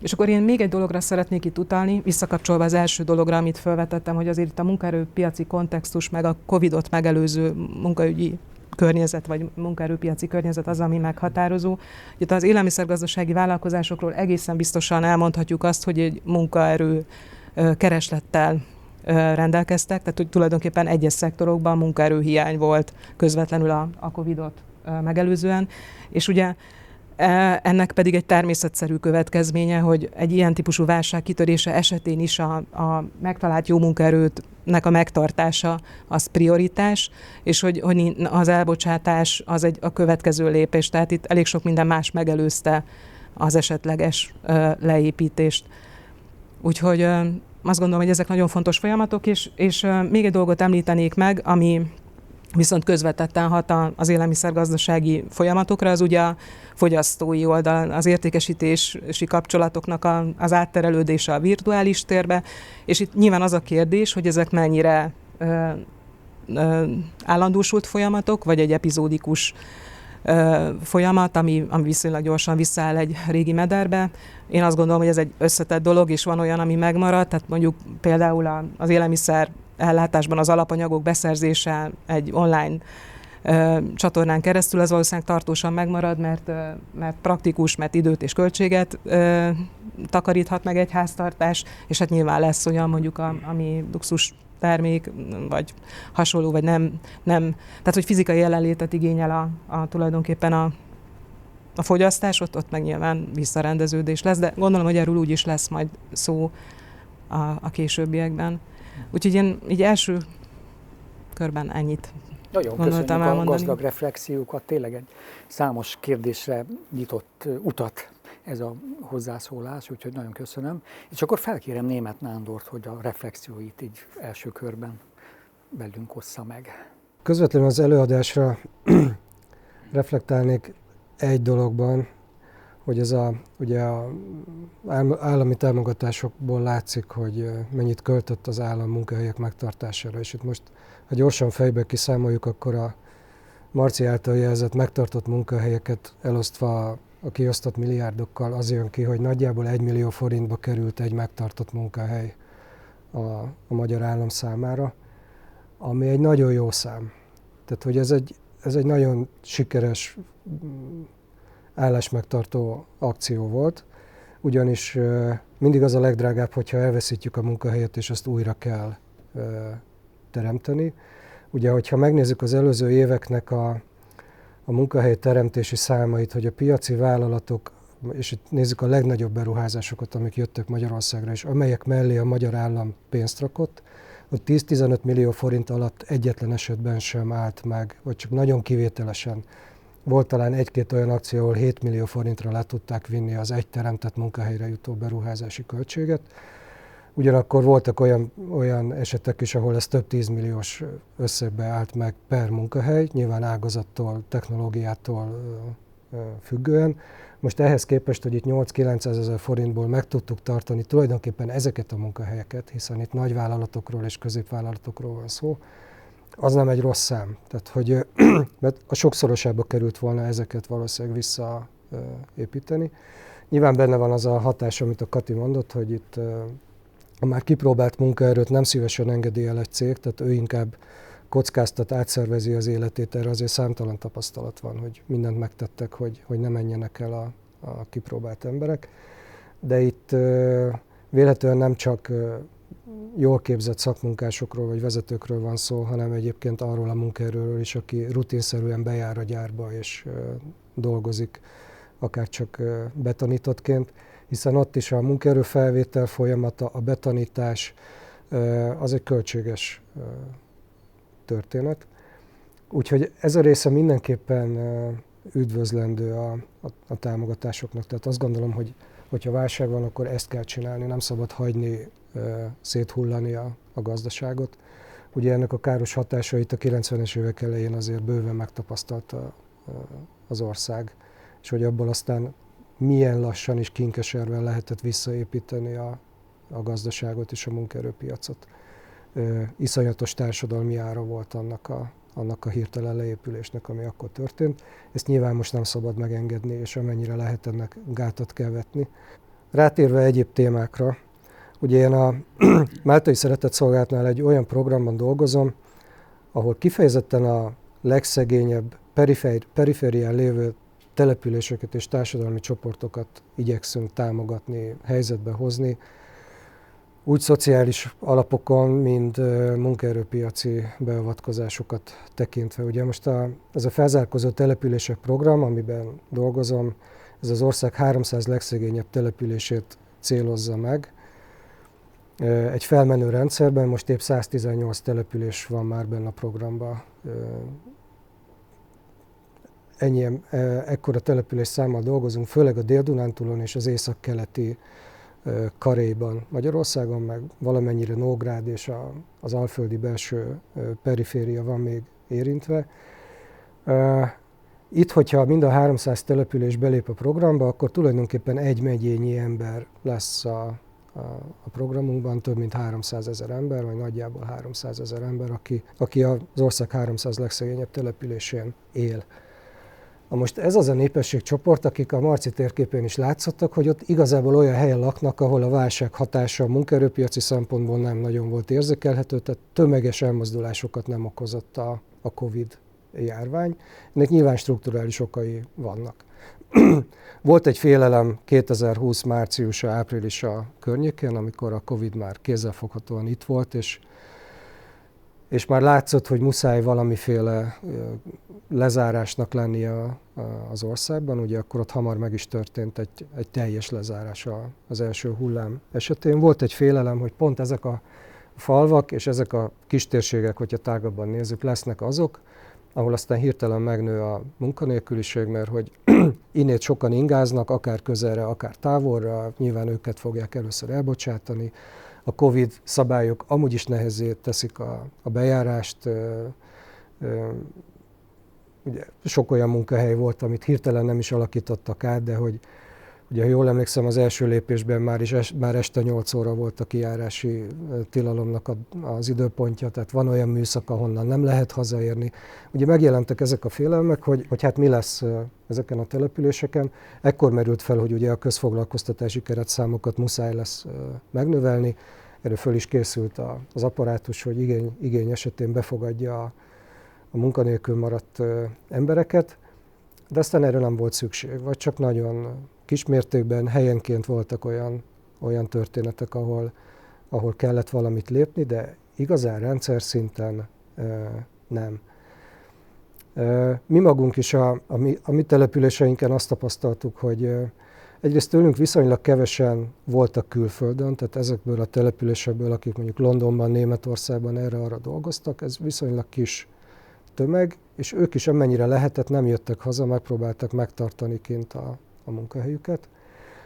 És akkor én még egy dologra szeretnék itt utalni, visszakapcsolva az első dologra, amit felvetettem, hogy azért itt a munkaerőpiaci kontextus, meg a Covid-ot megelőző munkaügyi környezet, vagy munkaerőpiaci környezet az, ami meghatározó. Itt az élelmiszergazdasági vállalkozásokról egészen biztosan elmondhatjuk azt, hogy egy munkaerő kereslettel rendelkeztek, tehát hogy tulajdonképpen egyes szektorokban munkaerőhiány volt közvetlenül a, a Covid-ot megelőzően, és ugye ennek pedig egy természetszerű következménye, hogy egy ilyen típusú válság kitörése esetén is a, a megtalált jó munkaerőtnek a megtartása az prioritás, és hogy, hogy az elbocsátás az egy a következő lépés. Tehát itt elég sok minden más megelőzte az esetleges leépítést. Úgyhogy azt gondolom, hogy ezek nagyon fontos folyamatok, és, és még egy dolgot említenék meg, ami viszont közvetetten hat az élelmiszergazdasági folyamatokra, az ugye a fogyasztói oldal, az értékesítési kapcsolatoknak a, az átterelődése a virtuális térbe, és itt nyilván az a kérdés, hogy ezek mennyire ö, ö, állandósult folyamatok, vagy egy epizódikus folyamat, ami, ami viszonylag gyorsan visszaáll egy régi mederbe. Én azt gondolom, hogy ez egy összetett dolog, és van olyan, ami megmarad, tehát mondjuk például az élelmiszer ellátásban az alapanyagok beszerzése egy online csatornán keresztül, ez valószínűleg tartósan megmarad, mert, mert praktikus, mert időt és költséget takaríthat meg egy háztartás, és hát nyilván lesz olyan mondjuk, a, ami luxus termék, vagy hasonló, vagy nem, nem. Tehát, hogy fizikai jelenlétet igényel a, a tulajdonképpen a, a fogyasztás, ott, ott meg nyilván visszarendeződés lesz, de gondolom, hogy erről úgy is lesz majd szó a, a későbbiekben. Úgyhogy én így első körben ennyit nagyon köszönjük a gazdag reflexiókat, tényleg egy számos kérdésre nyitott utat ez a hozzászólás, úgyhogy nagyon köszönöm. És akkor felkérem német Nándort, hogy a reflexióit így első körben velünk ossza meg. Közvetlenül az előadásra [CLEARS THROAT] reflektálnék egy dologban, hogy ez a, ugye a állami támogatásokból látszik, hogy mennyit költött az állam munkahelyek megtartására, és itt most, ha gyorsan fejbe kiszámoljuk, akkor a Marci által jelzett megtartott munkahelyeket elosztva a kiosztott milliárdokkal az jön ki, hogy nagyjából egy millió forintba került egy megtartott munkahely a, a magyar állam számára, ami egy nagyon jó szám. Tehát, hogy ez egy, ez egy nagyon sikeres állásmegtartó akció volt, ugyanis mindig az a legdrágább, hogyha elveszítjük a munkahelyet, és azt újra kell teremteni. Ugye, hogyha megnézzük az előző éveknek a, a munkahely teremtési számait, hogy a piaci vállalatok, és itt nézzük a legnagyobb beruházásokat, amik jöttek Magyarországra, és amelyek mellé a magyar állam pénzt rakott, ott 10-15 millió forint alatt egyetlen esetben sem állt meg, vagy csak nagyon kivételesen volt talán egy-két olyan akció, ahol 7 millió forintra le tudták vinni az egy teremtett munkahelyre jutó beruházási költséget. Ugyanakkor voltak olyan, olyan esetek is, ahol ez több tízmilliós összegbe állt meg per munkahely, nyilván ágazattól, technológiától függően. Most ehhez képest, hogy itt 8-900 ezer forintból meg tudtuk tartani tulajdonképpen ezeket a munkahelyeket, hiszen itt nagyvállalatokról és középvállalatokról van szó, az nem egy rossz szám. Tehát, hogy [CLEARS THROAT] mert a sokszorosába került volna ezeket valószínűleg visszaépíteni. Nyilván benne van az a hatás, amit a Kati mondott, hogy itt a már kipróbált munkaerőt nem szívesen engedélyel egy cég, tehát ő inkább kockáztat, átszervezi az életét, erre azért számtalan tapasztalat van, hogy mindent megtettek, hogy, hogy ne menjenek el a, a kipróbált emberek. De itt véletlenül nem csak jól képzett szakmunkásokról vagy vezetőkről van szó, hanem egyébként arról a munkaerőről is, aki rutinszerűen bejár a gyárba és dolgozik, akár csak betanítottként, hiszen ott is a munkaerő felvétel folyamata, a betanítás, az egy költséges történet. Úgyhogy ez a része mindenképpen üdvözlendő a, a, a támogatásoknak. Tehát azt gondolom, hogy hogyha válság van, akkor ezt kell csinálni, nem szabad hagyni széthullani a, a gazdaságot. Ugye ennek a káros hatásait a 90-es évek elején azért bőven megtapasztalta az ország, és hogy abból aztán milyen lassan és kinkeserven lehetett visszaépíteni a, a gazdaságot és a munkaerőpiacot. Iszonyatos társadalmi ára volt annak a, annak a hirtelen leépülésnek, ami akkor történt. Ezt nyilván most nem szabad megengedni, és amennyire lehet ennek gátat kell vetni. Rátérve egyéb témákra, ugye én a [CLEARS THROAT] Máltai Szeretett Szolgálatnál egy olyan programban dolgozom, ahol kifejezetten a legszegényebb, periférián lévő településeket és társadalmi csoportokat igyekszünk támogatni, helyzetbe hozni, úgy szociális alapokon, mint munkaerőpiaci beavatkozásokat tekintve. Ugye most a, ez a felzárkozó települések program, amiben dolgozom, ez az ország 300 legszegényebb települését célozza meg. Egy felmenő rendszerben most épp 118 település van már benne a programban. Ennyi, ekkora település számmal dolgozunk, főleg a Dél-Dunántúlon és az észak-keleti Karéban Magyarországon, meg valamennyire Nógrád és a, az alföldi belső periféria van még érintve. Itt, hogyha mind a 300 település belép a programba, akkor tulajdonképpen egy megyényi ember lesz a, a, a programunkban, több mint 300 ezer ember, vagy nagyjából 300 ezer ember, aki, aki az ország 300 legszegényebb településén él. Most ez az a népességcsoport, akik a Marci térképén is látszottak, hogy ott igazából olyan helyen laknak, ahol a válság hatása a munkaerőpiaci szempontból nem nagyon volt érzékelhető, tehát tömeges elmozdulásokat nem okozott a, a Covid járvány. Ennek nyilván strukturális okai vannak. [CLEARS THROAT] Volt egy félelem 2020 márciusa, áprilisa környékén, amikor a Covid már kézzelfoghatóan itt volt, és, és már látszott, hogy muszáj valamiféle lezárásnak lennie az országban. Ugye akkor ott hamar meg is történt egy, egy teljes lezárás az első hullám esetén. Volt egy félelem, hogy pont ezek a falvak és ezek a kistérségek, hogyha tágabban nézzük, lesznek azok, ahol aztán hirtelen megnő a munkanélküliség, mert hogy [CLEARS THROAT] innét sokan ingáznak, akár közelre, akár távolra, nyilván őket fogják először elbocsátani. A Covid szabályok amúgy is nehezé teszik a, a bejárást, ugye sok olyan munkahely volt, amit hirtelen nem is alakítottak át, de hogy Ugye, ha jól emlékszem, az első lépésben már, is es, már este 8 óra volt a kijárási tilalomnak a, az időpontja, tehát van olyan műszak, ahonnan nem lehet hazaérni. Ugye megjelentek ezek a félelmek, hogy, hogy hát mi lesz ezeken a településeken. Ekkor merült fel, hogy ugye a közfoglalkoztatási keretszámokat muszáj lesz megnövelni. Erről föl is készült az apparátus, hogy igény, igény esetén befogadja a, a munkanélkül maradt embereket, de aztán erre nem volt szükség, vagy csak nagyon kismértékben helyenként voltak olyan, olyan történetek, ahol, ahol kellett valamit lépni, de igazán rendszer szinten nem. Mi magunk is a, a, mi, a mi településeinken azt tapasztaltuk, hogy egyrészt tőlünk viszonylag kevesen voltak külföldön, tehát ezekből a településekből, akik mondjuk Londonban, Németországban erre-arra dolgoztak, ez viszonylag kis tömeg, és ők is amennyire lehetett nem jöttek haza, megpróbáltak megtartani kint a, a munkahelyüket.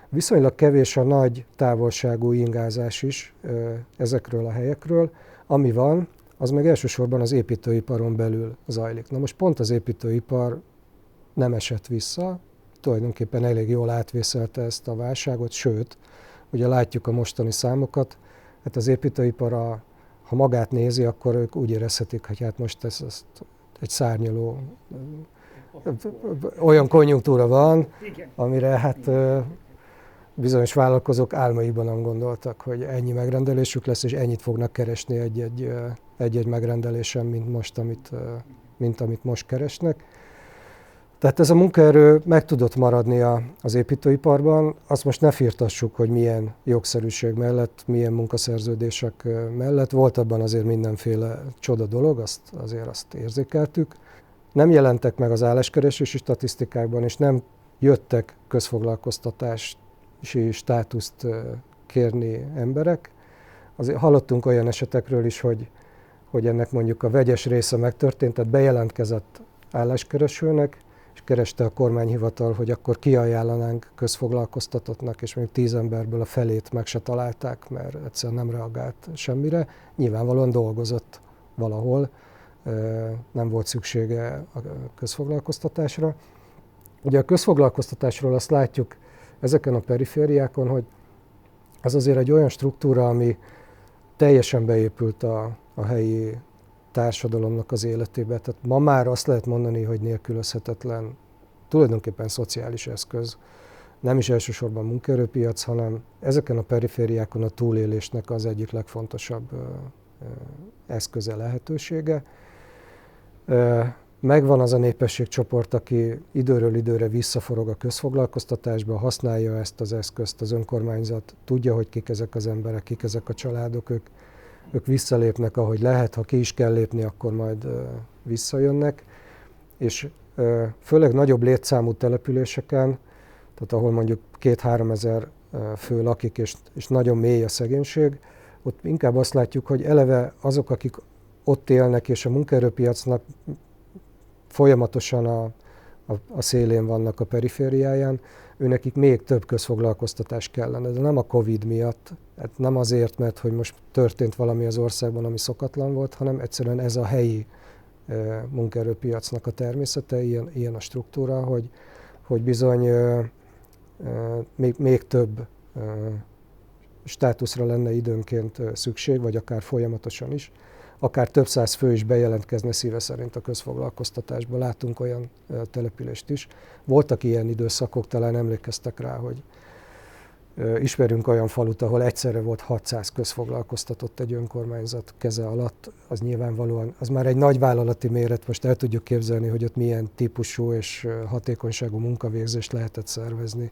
Viszonylag kevés a nagy távolságú ingázás is ezekről a helyekről. Ami van, az meg elsősorban az építőiparon belül zajlik. Na most pont az építőipar nem esett vissza, tulajdonképpen elég jól átvészelte ezt a válságot, sőt, ugye látjuk a mostani számokat, hát az építőipar, a, ha magát nézi, akkor ők úgy érezhetik, hogy hát most ez, ez egy szárnyaló olyan konjunktúra van, amire hát bizonyos vállalkozók álmaiban nem gondoltak, hogy ennyi megrendelésük lesz, és ennyit fognak keresni egy-egy, egy-egy megrendelésen, mint most, amit, mint amit most keresnek. Tehát ez a munkaerő meg tudott maradni a, az építőiparban. Azt most ne firtassuk, hogy milyen jogszerűség mellett, milyen munkaszerződések mellett. Volt abban azért mindenféle csoda dolog, azt azért azt érzékeltük nem jelentek meg az álláskeresési statisztikákban, és nem jöttek közfoglalkoztatási státuszt kérni emberek. Azért hallottunk olyan esetekről is, hogy, hogy ennek mondjuk a vegyes része megtörtént, tehát bejelentkezett álláskeresőnek, és kereste a kormányhivatal, hogy akkor kiajánlanánk közfoglalkoztatottnak, és még tíz emberből a felét meg se találták, mert egyszerűen nem reagált semmire. Nyilvánvalóan dolgozott valahol, nem volt szüksége a közfoglalkoztatásra. Ugye a közfoglalkoztatásról azt látjuk ezeken a perifériákon, hogy ez azért egy olyan struktúra, ami teljesen beépült a, a helyi társadalomnak az életébe. Tehát ma már azt lehet mondani, hogy nélkülözhetetlen tulajdonképpen szociális eszköz, nem is elsősorban munkaerőpiac, hanem ezeken a perifériákon a túlélésnek az egyik legfontosabb eszköze, lehetősége megvan az a népességcsoport, aki időről időre visszaforog a közfoglalkoztatásba, használja ezt az eszközt az önkormányzat, tudja, hogy kik ezek az emberek, kik ezek a családok, ők, ők visszalépnek, ahogy lehet, ha ki is kell lépni, akkor majd visszajönnek, és főleg nagyobb létszámú településeken, tehát ahol mondjuk két-három ezer fő lakik, és, és nagyon mély a szegénység, ott inkább azt látjuk, hogy eleve azok, akik ott élnek, és a munkaerőpiacnak folyamatosan a, a, a szélén vannak a perifériáján, őnekik még több közfoglalkoztatás kellene, de nem a Covid miatt, hát nem azért, mert hogy most történt valami az országban, ami szokatlan volt, hanem egyszerűen ez a helyi e, munkaerőpiacnak a természete, ilyen, ilyen a struktúra, hogy, hogy bizony e, e, még, még több e, státuszra lenne időnként szükség, vagy akár folyamatosan is, akár több száz fő is bejelentkezne szíve szerint a közfoglalkoztatásba. Látunk olyan települést is. Voltak ilyen időszakok, talán emlékeztek rá, hogy ismerünk olyan falut, ahol egyszerre volt 600 közfoglalkoztatott egy önkormányzat keze alatt, az nyilvánvalóan, az már egy nagy vállalati méret, most el tudjuk képzelni, hogy ott milyen típusú és hatékonyságú munkavégzést lehetett szervezni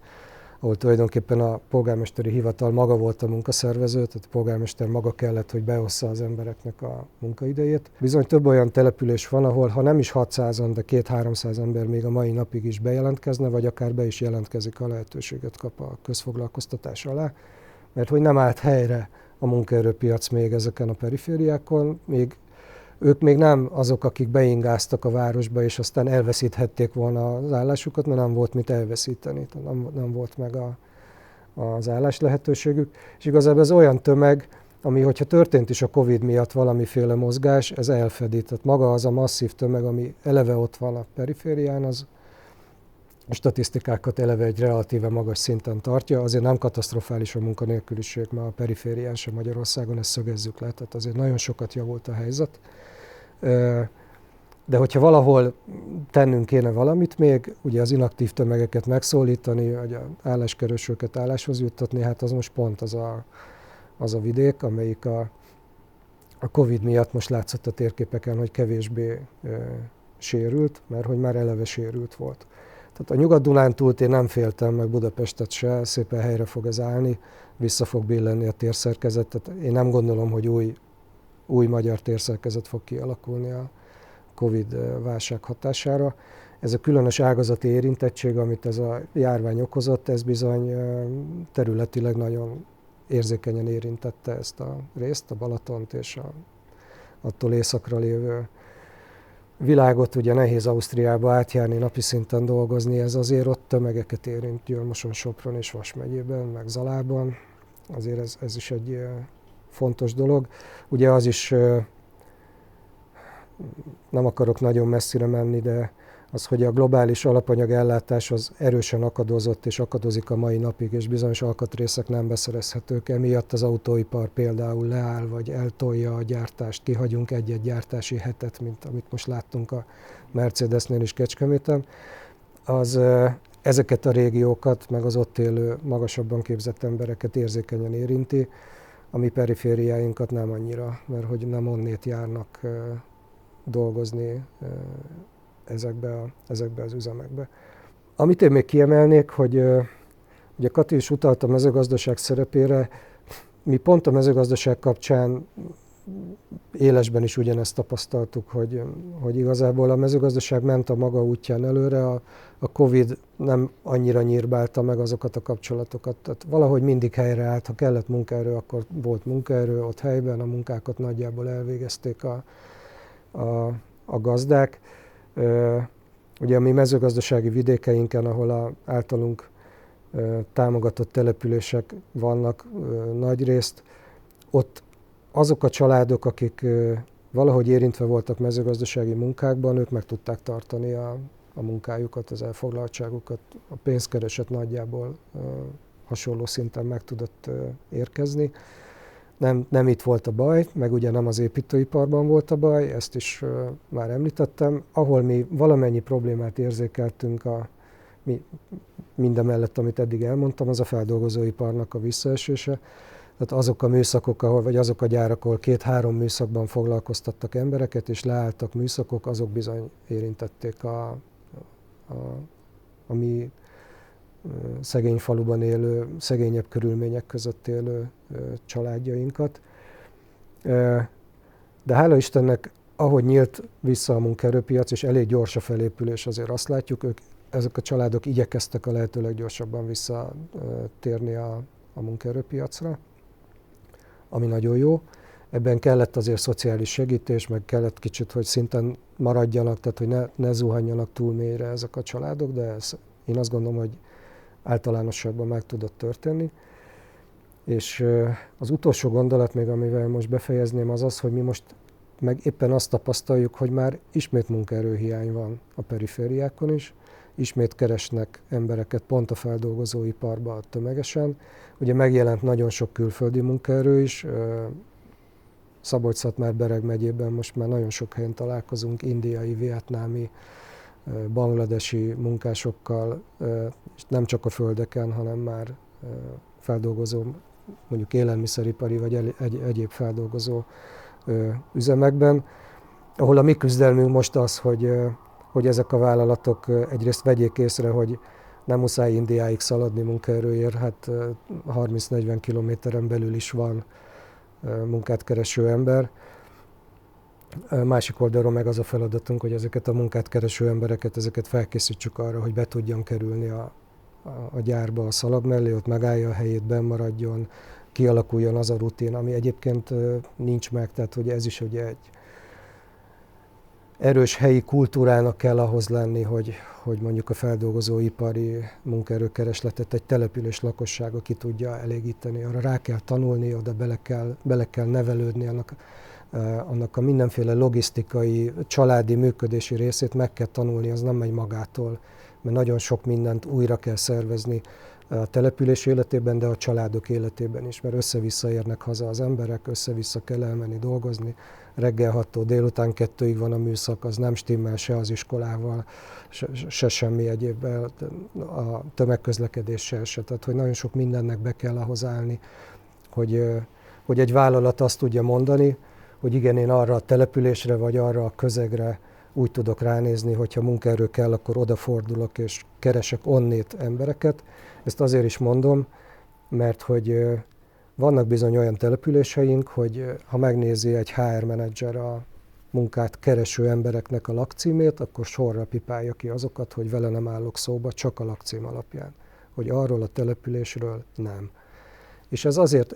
ahol tulajdonképpen a polgármesteri hivatal maga volt a munkaszervező, tehát a polgármester maga kellett, hogy beossza az embereknek a munkaidejét. Bizony több olyan település van, ahol ha nem is 600-an, de 2-300 ember még a mai napig is bejelentkezne, vagy akár be is jelentkezik, a lehetőséget kap a közfoglalkoztatás alá, mert hogy nem állt helyre a munkaerőpiac még ezeken a perifériákon, még ők még nem azok, akik beingáztak a városba, és aztán elveszíthették volna az állásukat, mert nem volt mit elveszíteni, nem, nem volt meg a, az állás lehetőségük. És igazából ez olyan tömeg, ami, hogyha történt is a Covid miatt valamiféle mozgás, ez elfedi. Tehát maga az a masszív tömeg, ami eleve ott van a periférián, az a statisztikákat eleve egy relatíve magas szinten tartja. Azért nem katasztrofális a munkanélküliség ma a periférián sem Magyarországon, ezt szögezzük le, tehát azért nagyon sokat javult a helyzet. De hogyha valahol tennünk kéne valamit még, ugye az inaktív tömegeket megszólítani, vagy a álláskeresőket álláshoz juttatni, hát az most pont az a, az a vidék, amelyik a, a Covid miatt most látszott a térképeken, hogy kevésbé e, sérült, mert hogy már eleve sérült volt. Tehát a Nyugat-Dunántúlt én nem féltem, meg Budapestet se, szépen helyre fog ez állni, vissza fog billenni a térszerkezet. Tehát én nem gondolom, hogy új új magyar térszerkezet fog kialakulni a Covid válság hatására. Ez a különös ágazati érintettség, amit ez a járvány okozott, ez bizony területileg nagyon érzékenyen érintette ezt a részt, a Balatont és a, attól északra lévő világot. Ugye nehéz Ausztriába átjárni, napi szinten dolgozni, ez azért ott tömegeket érint Győrmoson, Sopron és Vas megyében, meg Zalában. Azért ez, ez is egy fontos dolog. Ugye az is, nem akarok nagyon messzire menni, de az, hogy a globális alapanyag ellátás az erősen akadozott és akadozik a mai napig, és bizonyos alkatrészek nem beszerezhetők. Emiatt az autóipar például leáll, vagy eltolja a gyártást, kihagyunk egy-egy gyártási hetet, mint amit most láttunk a Mercedesnél is Kecskeméten. Az ezeket a régiókat, meg az ott élő, magasabban képzett embereket érzékenyen érinti a mi perifériáinkat nem annyira, mert hogy nem onnét járnak dolgozni ezekbe, a, ezekbe az üzemekbe. Amit én még kiemelnék, hogy ugye Kati is utalt a mezőgazdaság szerepére, mi pont a mezőgazdaság kapcsán élesben is ugyanezt tapasztaltuk, hogy, hogy igazából a mezőgazdaság ment a maga útján előre, a, a Covid nem annyira nyírbálta meg azokat a kapcsolatokat. Tehát valahogy mindig helyreállt, ha kellett munkaerő, akkor volt munkaerő ott helyben, a munkákat nagyjából elvégezték a, a, a gazdák. Ugye a mi mezőgazdasági vidékeinken, ahol a általunk támogatott települések vannak nagy részt, ott azok a családok, akik valahogy érintve voltak mezőgazdasági munkákban, ők meg tudták tartani a, a munkájukat, az elfoglaltságukat. A pénzkereset nagyjából hasonló szinten meg tudott érkezni. Nem, nem itt volt a baj, meg ugye nem az építőiparban volt a baj, ezt is már említettem. Ahol mi valamennyi problémát érzékeltünk a, mi, mindemellett, amit eddig elmondtam, az a feldolgozóiparnak a visszaesése. Tehát azok a műszakok, ahol, vagy azok a gyárak, ahol két-három műszakban foglalkoztattak embereket, és leálltak műszakok, azok bizony érintették a, a, a mi szegény faluban élő, szegényebb körülmények között élő családjainkat. De hála Istennek, ahogy nyílt vissza a munkaerőpiac, és elég gyors a felépülés, azért azt látjuk, ők, ezek a családok igyekeztek a lehető leggyorsabban visszatérni a, a munkaerőpiacra ami nagyon jó. Ebben kellett azért szociális segítés, meg kellett kicsit, hogy szinten maradjanak, tehát hogy ne, ne zuhanjanak túl mélyre ezek a családok, de ez, én azt gondolom, hogy általánosságban meg tudott történni. És az utolsó gondolat még, amivel most befejezném, az az, hogy mi most meg éppen azt tapasztaljuk, hogy már ismét munkaerőhiány van a perifériákon is, ismét keresnek embereket pont a feldolgozóiparba tömegesen. Ugye megjelent nagyon sok külföldi munkaerő is, Szabolcs-Szatmár-Bereg megyében most már nagyon sok helyen találkozunk indiai, vietnámi, bangladesi munkásokkal, és nem csak a földeken, hanem már feldolgozó, mondjuk élelmiszeripari vagy egy, egyéb feldolgozó üzemekben, ahol a mi küzdelmünk most az, hogy, hogy ezek a vállalatok egyrészt vegyék észre, hogy nem muszáj Indiáig szaladni munkaerőért, hát 30-40 kilométeren belül is van munkát kereső ember. Másik oldalról meg az a feladatunk, hogy ezeket a munkát kereső embereket, ezeket felkészítsük arra, hogy be tudjon kerülni a, a, a gyárba a szalag mellé, ott megállja a helyét, bemaradjon, kialakuljon az a rutin, ami egyébként nincs meg, tehát hogy ez is ugye egy erős helyi kultúrának kell ahhoz lenni, hogy, hogy mondjuk a feldolgozóipari munkaerőkeresletet egy település lakossága ki tudja elégíteni. Arra rá kell tanulni, oda bele kell, bele kell nevelődni, annak, annak a mindenféle logisztikai, családi működési részét meg kell tanulni, az nem megy magától, mert nagyon sok mindent újra kell szervezni a település életében, de a családok életében is, mert össze-vissza érnek haza az emberek, össze-vissza kell elmenni dolgozni, reggel 6-tól délután 2-ig van a műszak, az nem stimmel se az iskolával, se, se semmi egyéb, a tömegközlekedéssel se. Tehát, hogy nagyon sok mindennek be kell ahhoz állni, hogy, hogy egy vállalat azt tudja mondani, hogy igen, én arra a településre vagy arra a közegre úgy tudok ránézni, hogyha munkaerő kell, akkor odafordulok és keresek onnét embereket. Ezt azért is mondom, mert hogy vannak bizony olyan településeink, hogy ha megnézi egy HR menedzser a munkát kereső embereknek a lakcímét, akkor sorra pipálja ki azokat, hogy vele nem állok szóba, csak a lakcím alapján. Hogy arról a településről nem. És ez azért,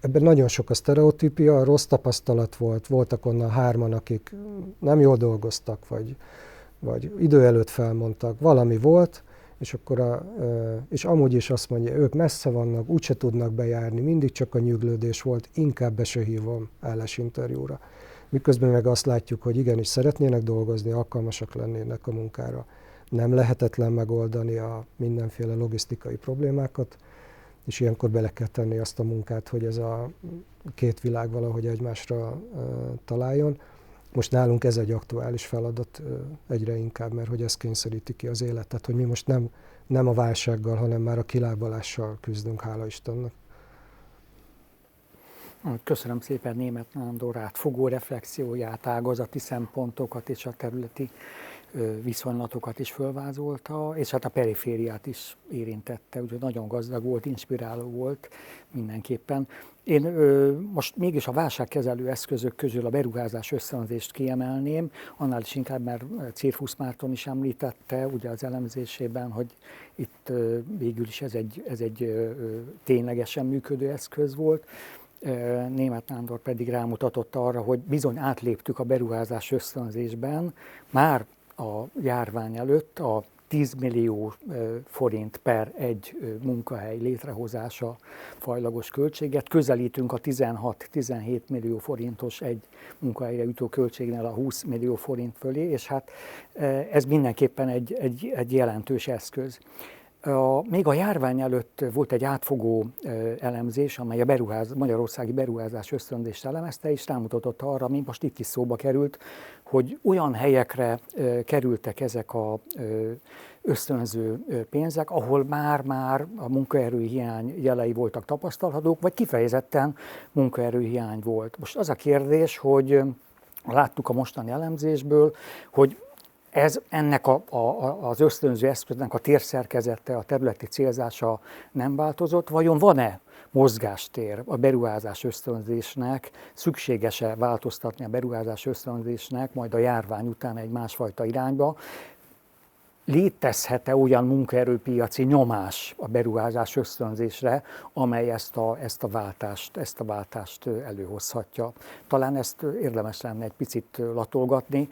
ebben nagyon sok a sztereotípia, rossz tapasztalat volt, voltak onnan hárman, akik nem jól dolgoztak, vagy, vagy idő előtt felmondtak, valami volt, és akkor a, és amúgy is azt mondja, ők messze vannak, úgyse tudnak bejárni, mindig csak a nyüglődés volt, inkább be se hívom állásinterjúra. Miközben meg azt látjuk, hogy igenis szeretnének dolgozni, alkalmasak lennének a munkára. Nem lehetetlen megoldani a mindenféle logisztikai problémákat, és ilyenkor bele kell tenni azt a munkát, hogy ez a két világ valahogy egymásra találjon. Most nálunk ez egy aktuális feladat egyre inkább, mert hogy ez kényszeríti ki az életet, hogy mi most nem, nem a válsággal, hanem már a kilábalással küzdünk, hála Istennek. Köszönöm szépen német Nándor fogó reflexióját, ágazati szempontokat és a területi viszonylatokat is fölvázolta, és hát a perifériát is érintette, úgyhogy nagyon gazdag volt, inspiráló volt mindenképpen. Én ö, most mégis a válságkezelő eszközök közül a beruházás összeönzést kiemelném, annál is inkább, mert Cirfusz Márton is említette ugye az elemzésében, hogy itt ö, végül is ez egy, ez egy ö, ténylegesen működő eszköz volt. Német Nándor pedig rámutatott arra, hogy bizony átléptük a beruházás összönzésben, már a járvány előtt a 10 millió forint per egy munkahely létrehozása fajlagos költséget. Közelítünk a 16-17 millió forintos egy munkahelyre jutó költségnél a 20 millió forint fölé, és hát ez mindenképpen egy, egy, egy jelentős eszköz. A, még a járvány előtt volt egy átfogó elemzés, amely a beruház, magyarországi beruházás ösztöndést elemezte, és rámutatott arra, ami most itt is szóba került, hogy olyan helyekre kerültek ezek a ösztönző pénzek, ahol már-már a munkaerői hiány jelei voltak tapasztalhatók, vagy kifejezetten munkaerői hiány volt. Most az a kérdés, hogy láttuk a mostani elemzésből, hogy ez ennek a, a, az ösztönző eszköznek a térszerkezete, a területi célzása nem változott, vajon van-e mozgástér a beruházás ösztönzésnek, szükséges-e változtatni a beruházás ösztönzésnek majd a járvány után egy másfajta irányba, létezhet-e olyan munkaerőpiaci nyomás a beruházás ösztönzésre, amely ezt a, ezt a, váltást, ezt a váltást előhozhatja. Talán ezt érdemes lenne egy picit latolgatni,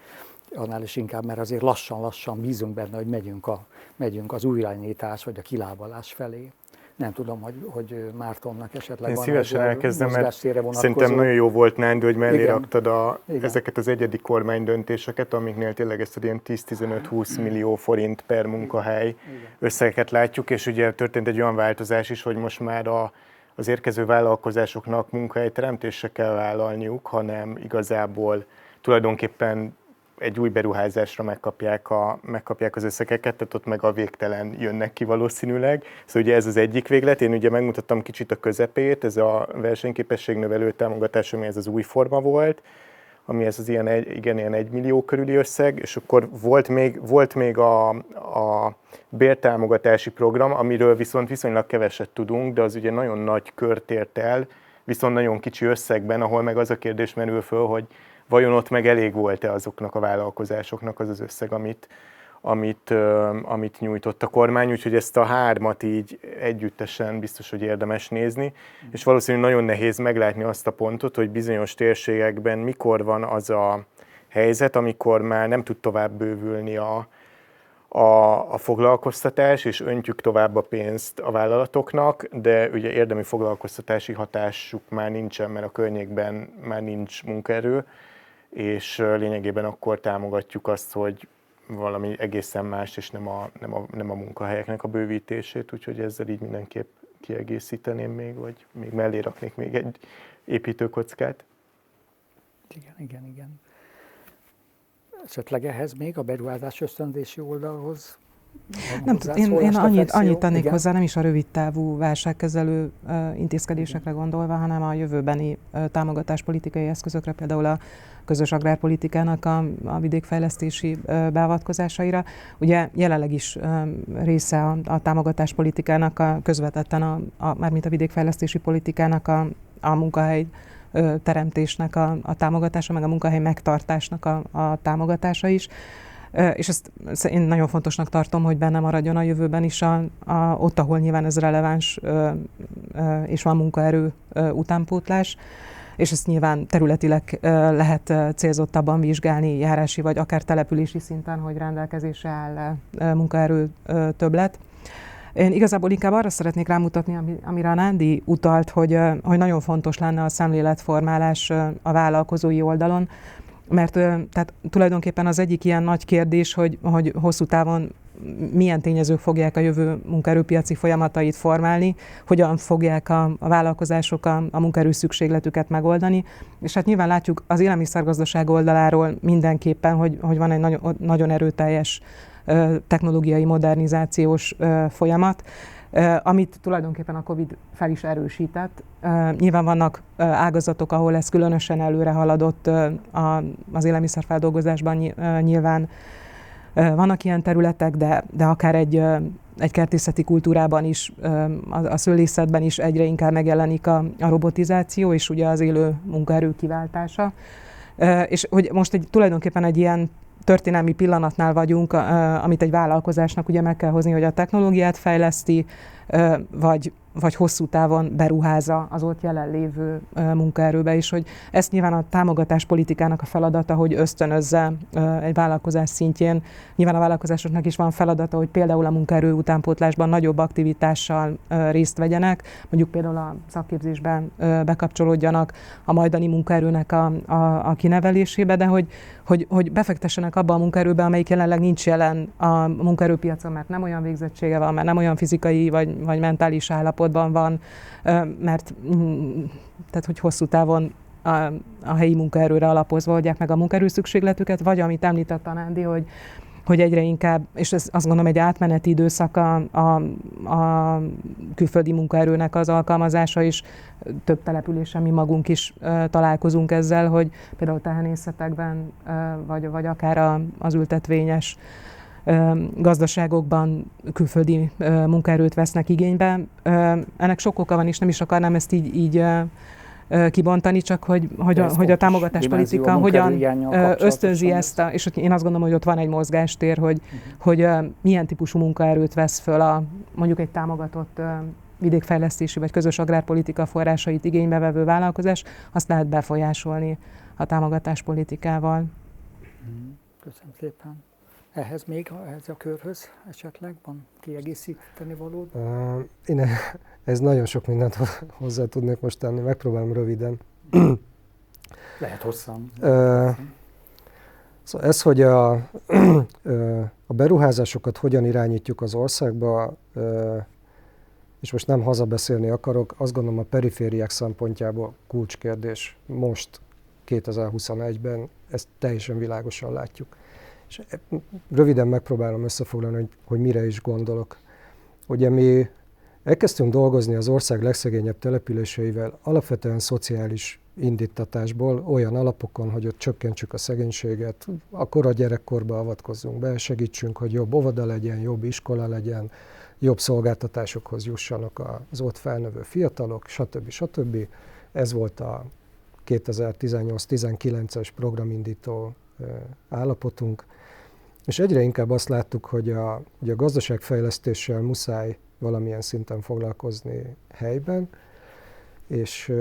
annál is inkább, mert azért lassan-lassan bízunk benne, hogy megyünk, a, megyünk az újrányítás vagy a kilábalás felé. Nem tudom, hogy, hogy Mártonnak esetleg Én van szívesen elkezdem, mert szerintem nagyon jó volt, Nándi, hogy mellé Igen. raktad a, ezeket az egyedi kormány döntéseket, amiknél tényleg ezt ilyen 10-15-20 millió forint per munkahely Igen. összegeket látjuk, és ugye történt egy olyan változás is, hogy most már a, az érkező vállalkozásoknak munkahelyteremtésre kell vállalniuk, hanem igazából tulajdonképpen egy új beruházásra megkapják, a, megkapják az összegeket, tehát ott meg a végtelen jönnek ki valószínűleg. Szóval ugye ez az egyik véglet. Én ugye megmutattam kicsit a közepét, ez a versenyképesség növelő támogatás, ami ez az új forma volt, ami ez az ilyen, egy, igen, ilyen egy millió körüli összeg, és akkor volt még, volt még a, a bértámogatási program, amiről viszont viszonylag keveset tudunk, de az ugye nagyon nagy kört ért el, viszont nagyon kicsi összegben, ahol meg az a kérdés merül föl, hogy vajon ott meg elég volt-e azoknak a vállalkozásoknak az az összeg, amit, amit, amit nyújtott a kormány, úgyhogy ezt a hármat így együttesen biztos, hogy érdemes nézni, és valószínűleg nagyon nehéz meglátni azt a pontot, hogy bizonyos térségekben mikor van az a helyzet, amikor már nem tud tovább bővülni a, a, a foglalkoztatás, és öntjük tovább a pénzt a vállalatoknak, de ugye érdemi foglalkoztatási hatásuk már nincsen, mert a környékben már nincs munkaerő, és lényegében akkor támogatjuk azt, hogy valami egészen más, és nem a, nem a, nem a munkahelyeknek a bővítését, úgyhogy ezzel így mindenképp kiegészíteném még, vagy még mellé raknék még egy építőkockát. Igen, igen, igen. Esetleg ehhez még a beruházás ösztönzési oldalhoz nem tudom, én, én annyit, annyit tennék igen. hozzá, nem is a rövid távú válságkezelő uh, intézkedésekre igen. gondolva, hanem a jövőbeni uh, támogatáspolitikai eszközökre, például a közös agrárpolitikának a, a vidékfejlesztési beavatkozásaira. Ugye jelenleg is része a, a támogatáspolitikának a közvetetten, a, a, mármint a vidékfejlesztési politikának a, a munkahely teremtésnek a, a támogatása, meg a munkahely megtartásnak a, a támogatása is és ezt én nagyon fontosnak tartom, hogy benne maradjon a jövőben is a, a, ott, ahol nyilván ez releváns és van munkaerő utánpótlás és ezt nyilván területileg lehet célzottabban vizsgálni járási vagy akár települési szinten, hogy rendelkezésre áll munkaerő többlet. Én igazából inkább arra szeretnék rámutatni, amire a Nándi utalt, hogy, hogy nagyon fontos lenne a szemléletformálás a vállalkozói oldalon, mert tehát tulajdonképpen az egyik ilyen nagy kérdés, hogy, hogy hosszú távon milyen tényezők fogják a jövő munkaerőpiaci folyamatait formálni, hogyan fogják a, a vállalkozások a, a munkaerő szükségletüket megoldani. És hát nyilván látjuk az élelmiszergazdaság oldaláról mindenképpen, hogy, hogy van egy nagyon, nagyon erőteljes technológiai modernizációs folyamat, amit tulajdonképpen a COVID fel is erősített. Nyilván vannak ágazatok, ahol ez különösen előre haladott az élelmiszerfeldolgozásban nyilván vannak ilyen területek, de, de akár egy, egy kertészeti kultúrában is, a, a szőlészetben is egyre inkább megjelenik a, a robotizáció, és ugye az élő munkaerő kiváltása. És hogy most egy, tulajdonképpen egy ilyen történelmi pillanatnál vagyunk, amit egy vállalkozásnak ugye meg kell hozni, hogy a technológiát fejleszti, vagy vagy hosszú távon beruházza az ott jelenlévő munkaerőbe is, hogy ezt nyilván a támogatás politikának a feladata, hogy ösztönözze egy vállalkozás szintjén. Nyilván a vállalkozásoknak is van feladata, hogy például a munkaerő utánpótlásban nagyobb aktivitással részt vegyenek, mondjuk például a szakképzésben bekapcsolódjanak a majdani munkaerőnek a, a, a kinevelésébe, de hogy, hogy, hogy befektessenek abba a munkaerőbe, amelyik jelenleg nincs jelen a munkaerőpiacon, mert nem olyan végzettsége van, mert nem olyan fizikai vagy, vagy mentális állapotban van, mert mm, tehát, hogy hosszú távon a, a helyi munkaerőre alapozva adják meg a munkaerő szükségletüket, vagy amit említett a Nándi, hogy hogy egyre inkább, és ez azt gondolom egy átmeneti időszak a, a, külföldi munkaerőnek az alkalmazása is, több településen mi magunk is uh, találkozunk ezzel, hogy például tehenészetekben, uh, vagy, vagy akár a, az ültetvényes gazdaságokban külföldi munkaerőt vesznek igénybe. Ennek sok oka van, és nem is akarnám ezt így, így kibontani, csak hogy, hogy, a, hogy a támogatáspolitika hogyan ösztönzi ezt, a, és én azt gondolom, hogy ott van egy mozgástér, hogy, uh-huh. hogy milyen típusú munkaerőt vesz föl a mondjuk egy támogatott vidékfejlesztési vagy közös agrárpolitika forrásait igénybe vevő vállalkozás, azt lehet befolyásolni a támogatáspolitikával. Mhm. Köszönöm szépen. Ehhez még, ehhez a körhöz esetleg van kiegészíteni valód? Uh, én ez nagyon sok mindent hozzá tudnék most tenni, megpróbálom röviden. [CLEARS THROAT] Lehet hosszan. Uh, szóval ez, hogy a, [CLEARS THROAT] a beruházásokat hogyan irányítjuk az országba, uh, és most nem hazabeszélni akarok, azt gondolom a perifériák szempontjából kulcskérdés most 2021-ben, ezt teljesen világosan látjuk. És röviden megpróbálom összefoglalni, hogy, hogy mire is gondolok. Ugye mi elkezdtünk dolgozni az ország legszegényebb településeivel alapvetően szociális indítatásból, olyan alapokon, hogy ott csökkentsük a szegénységet, akkor a gyerekkorba avatkozzunk be, segítsünk, hogy jobb óvoda legyen, jobb iskola legyen, jobb szolgáltatásokhoz jussanak az ott felnövő fiatalok, stb. stb. Ez volt a 2018-19-es programindító állapotunk, és egyre inkább azt láttuk, hogy a, hogy a gazdaságfejlesztéssel muszáj valamilyen szinten foglalkozni helyben, és